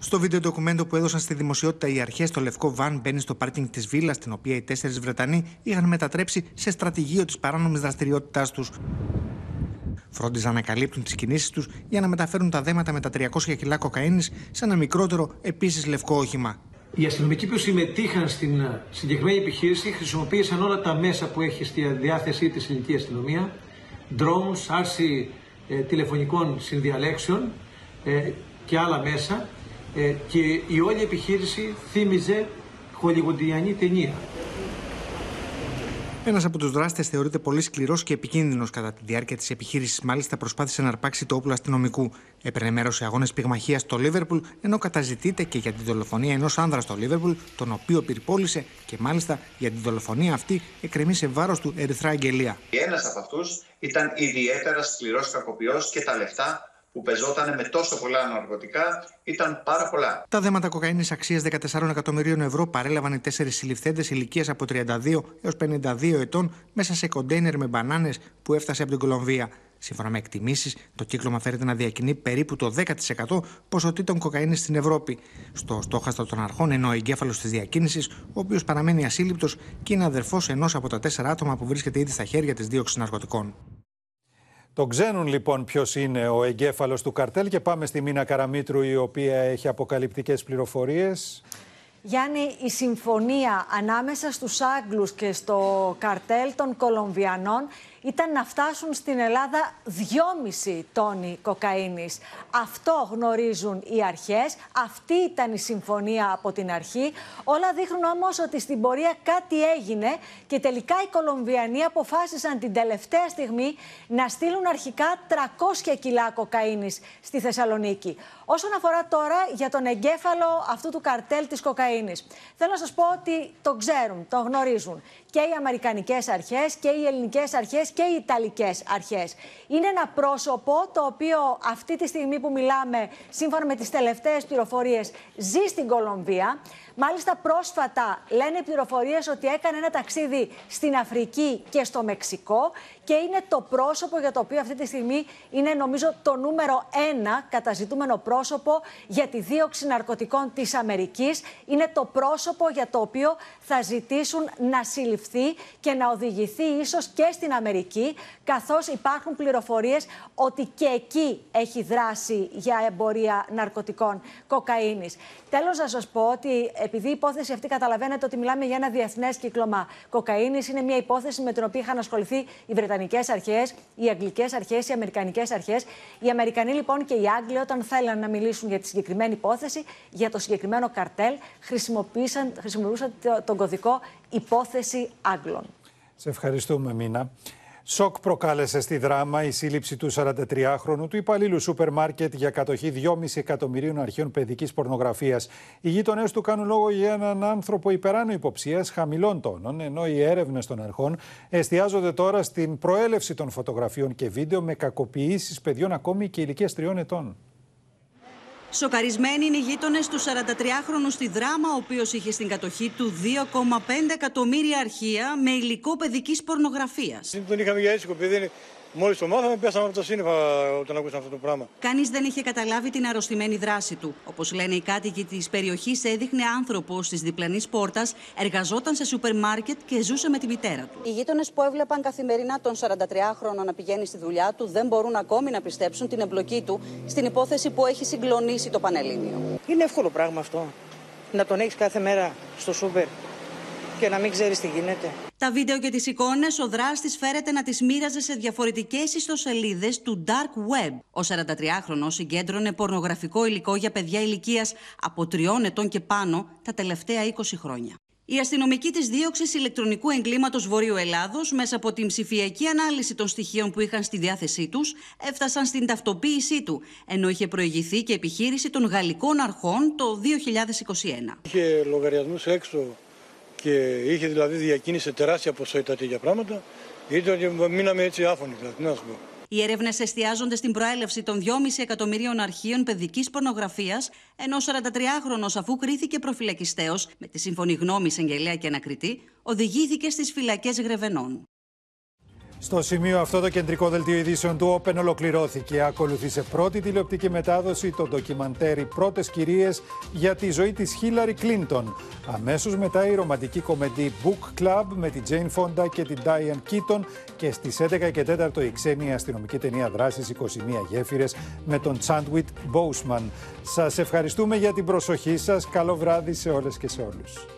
Στο βίντεο ντοκουμέντο που έδωσαν στη δημοσιότητα οι αρχές, το λευκό βαν μπαίνει στο πάρκινγκ της βίλας, την οποία οι τέσσερις Βρετανοί είχαν μετατρέψει σε στρατηγείο της παράνομης δραστηριότητάς τους. Φρόντιζαν να καλύπτουν τις κινήσεις τους για να μεταφέρουν τα δέματα με τα 300 κιλά κοκαίνης σε ένα μικρότερο, επίσης λευκό όχημα. Οι αστυνομικοί που συμμετείχαν στην ε, συγκεκριμένη επιχείρηση χρησιμοποίησαν όλα τα μέσα που έχει στη διάθεσή της η ελληνική αστυνομία, drones, άρση ε, τηλεφωνικών συνδιαλέξεων ε, και άλλα μέσα ε, και η όλη επιχείρηση θύμιζε χολιγουντιανή ταινία. Ένας από τους δράστες θεωρείται πολύ σκληρός και επικίνδυνος κατά τη διάρκεια της επιχείρησης. Μάλιστα, προσπάθησε να αρπάξει το όπλο αστυνομικού. Έπαιρνε μέρος σε αγώνες πυγμαχίας στο Λίβερπουλ, ενώ καταζητείται και για την δολοφονία ενός άνδρα στο Λίβερπουλ, τον οποίο πυρπόλησε και μάλιστα για την δολοφονία αυτή εκκρεμεί σε βάρος του ερυθρά αγγελία. Ένας από αυτούς ήταν ιδιαίτερα σκληρός κακοποιός και τα λεφτά που πεζόταν με τόσο πολλά ναρκωτικά ήταν πάρα πολλά. Τα δέματα κοκαίνης αξίας 14 εκατομμυρίων ευρώ παρέλαβαν οι τέσσερις συλληφθέντες ηλικίας από 32 έως 52 ετών μέσα σε κοντέινερ με μπανάνες που έφτασε από την Κολομβία. Σύμφωνα με εκτιμήσεις, το κύκλωμα φέρεται να διακινεί περίπου το 10% ποσοτήτων κοκαίνης στην Ευρώπη. Στο στόχαστρο των αρχών, ενώ ο εγκέφαλος της διακίνησης, ο οποίος παραμένει ασύλληπτος και είναι αδερφός ενός από τα τέσσερα άτομα που βρίσκεται ήδη στα χέρια της δίωξης ναρκωτικών. Το ξένουν λοιπόν ποιος είναι ο εγκέφαλος του καρτέλ και πάμε στη Μίνα Καραμίτρου η οποία έχει αποκαλυπτικές πληροφορίες. Γιάννη, η συμφωνία ανάμεσα στους Άγγλους και στο καρτέλ των Κολομβιανών ήταν να φτάσουν στην Ελλάδα 2,5 τόνοι κοκαίνης. Αυτό γνωρίζουν οι αρχές, αυτή ήταν η συμφωνία από την αρχή. Όλα δείχνουν όμως ότι στην πορεία κάτι έγινε και τελικά οι Κολομβιανοί αποφάσισαν την τελευταία στιγμή να στείλουν αρχικά 300 κιλά κοκαίνης στη Θεσσαλονίκη. Όσον αφορά τώρα για τον εγκέφαλο αυτού του καρτέλ της κοκαίνης, θέλω να σας πω ότι το ξέρουν, το γνωρίζουν και οι Αμερικανικές αρχές και οι ελληνικές αρχές και οι Ιταλικές αρχές. Είναι ένα πρόσωπο το οποίο αυτή τη στιγμή που μιλάμε, σύμφωνα με τις τελευταίες πληροφορίες, ζει στην Κολομβία. Μάλιστα πρόσφατα λένε οι πληροφορίες ότι έκανε ένα ταξίδι στην Αφρική και στο Μεξικό και είναι το πρόσωπο για το οποίο αυτή τη στιγμή είναι νομίζω το νούμερο ένα καταζητούμενο πρόσωπο για τη δίωξη ναρκωτικών της Αμερικής. Είναι το πρόσωπο για το οποίο θα ζητήσουν να συλληφθεί και να οδηγηθεί ίσως και στην Αμερική καθώς υπάρχουν πληροφορίες ότι και εκεί έχει δράσει για εμπορία ναρκωτικών κοκαίνης. Τέλος να σας πω ότι επειδή η υπόθεση αυτή καταλαβαίνετε ότι μιλάμε για ένα διεθνές κύκλωμα κοκαίνης, είναι μια υπόθεση με την οποία είχαν ασχοληθεί οι Βρετανικές αρχές, οι Αγγλικές αρχές, οι Αμερικανικές αρχές. Οι Αμερικανοί λοιπόν και οι Άγγλοι, όταν θέλαν να μιλήσουν για τη συγκεκριμένη υπόθεση, για το συγκεκριμένο καρτέλ, χρησιμοποίησαν, χρησιμοποιούσαν τον κωδικό υπόθεση Άγγλων. Σε ευχαριστούμε, Μίνα. Σοκ προκάλεσε στη δράμα η σύλληψη του 43χρονου του υπαλλήλου σούπερ μάρκετ για κατοχή 2,5 εκατομμυρίων αρχείων παιδικής πορνογραφίας. Οι γείτονές του κάνουν λόγο για έναν άνθρωπο υπεράνω υποψίας χαμηλών τόνων, ενώ οι έρευνες των αρχών εστιάζονται τώρα στην προέλευση των φωτογραφιών και βίντεο με κακοποιήσεις παιδιών ακόμη και ηλικίας τριών ετών. Σοκαρισμένοι είναι οι γείτονες του 43χρονου στη δράμα, ο οποίος είχε στην κατοχή του 2,5 εκατομμύρια αρχεία με υλικό παιδικής πορνογραφίας. Τον είχαμε για έτσι, επειδή Μόλις το μάθαμε, πέσαμε από τα σύννεφα όταν ακούσαμε αυτό το πράγμα. Κανείς δεν είχε καταλάβει την αρρωστημένη δράση του. Όπως λένε οι κάτοικοι της περιοχής, έδειχνε άνθρωπος της διπλανής πόρτας, εργαζόταν σε σούπερ μάρκετ και ζούσε με τη μητέρα του. Οι γείτονες που έβλεπαν καθημερινά τον 43χρονο να πηγαίνει στη δουλειά του δεν μπορούν ακόμη να πιστέψουν την εμπλοκή του στην υπόθεση που έχει συγκλονίσει το Πανελλήνιο. Είναι εύκολο πράγμα αυτό. Να τον έχεις κάθε μέρα στο σούπερ και να μην ξέρεις τι γίνεται. Τα βίντεο και τις εικόνες ο δράστης φέρεται να τις μοίραζε σε διαφορετικές ιστοσελίδες του Dark Web. Ο 43χρονο συγκέντρωνε πορνογραφικό υλικό για παιδιά ηλικίας από τριών ετών και πάνω τα τελευταία 20 χρόνια. Η αστυνομική της δίωξη ηλεκτρονικού εγκλήματος Βορείου Ελλάδος, μέσα από την ψηφιακή ανάλυση των στοιχείων που είχαν στη διάθεσή τους, έφτασαν στην ταυτοποίησή του, ενώ είχε προηγηθεί και επιχείρηση των γαλλικών αρχών το 2021. Είχε λογαριασμούς έξω και είχε δηλαδή διακίνησε τεράστια ποσότητα τέτοια πράγματα, ήταν και μείναμε έτσι άφωνοι. Δηλαδή, να σου πω. Οι έρευνες εστιάζονται στην προέλευση των 2,5 εκατομμυρίων αρχείων παιδικής πορνογραφίας, ενώ 43χρονο, αφού κρίθηκε προφυλακιστέο με τη σύμφωνη γνώμη εισαγγελέα και ανακριτή, οδηγήθηκε στις φυλακές Γρεβενών. Στο σημείο αυτό το κεντρικό δελτίο ειδήσεων του Open ολοκληρώθηκε. Ακολουθήσε πρώτη τηλεοπτική μετάδοση το ντοκιμαντέρι «Πρώτες κυρίες για τη ζωή της Χίλαρη Κλίντον. Αμέσως μετά η ρομαντική κομμεντή Book Club με τη Jane Fonda και την Diane Keaton και στις 11 και 4 η ξένη αστυνομική ταινία δράσης 21 γέφυρες με τον Τσάντουιτ Boseman. Σας ευχαριστούμε για την προσοχή σας. Καλό βράδυ σε όλες και σε όλους.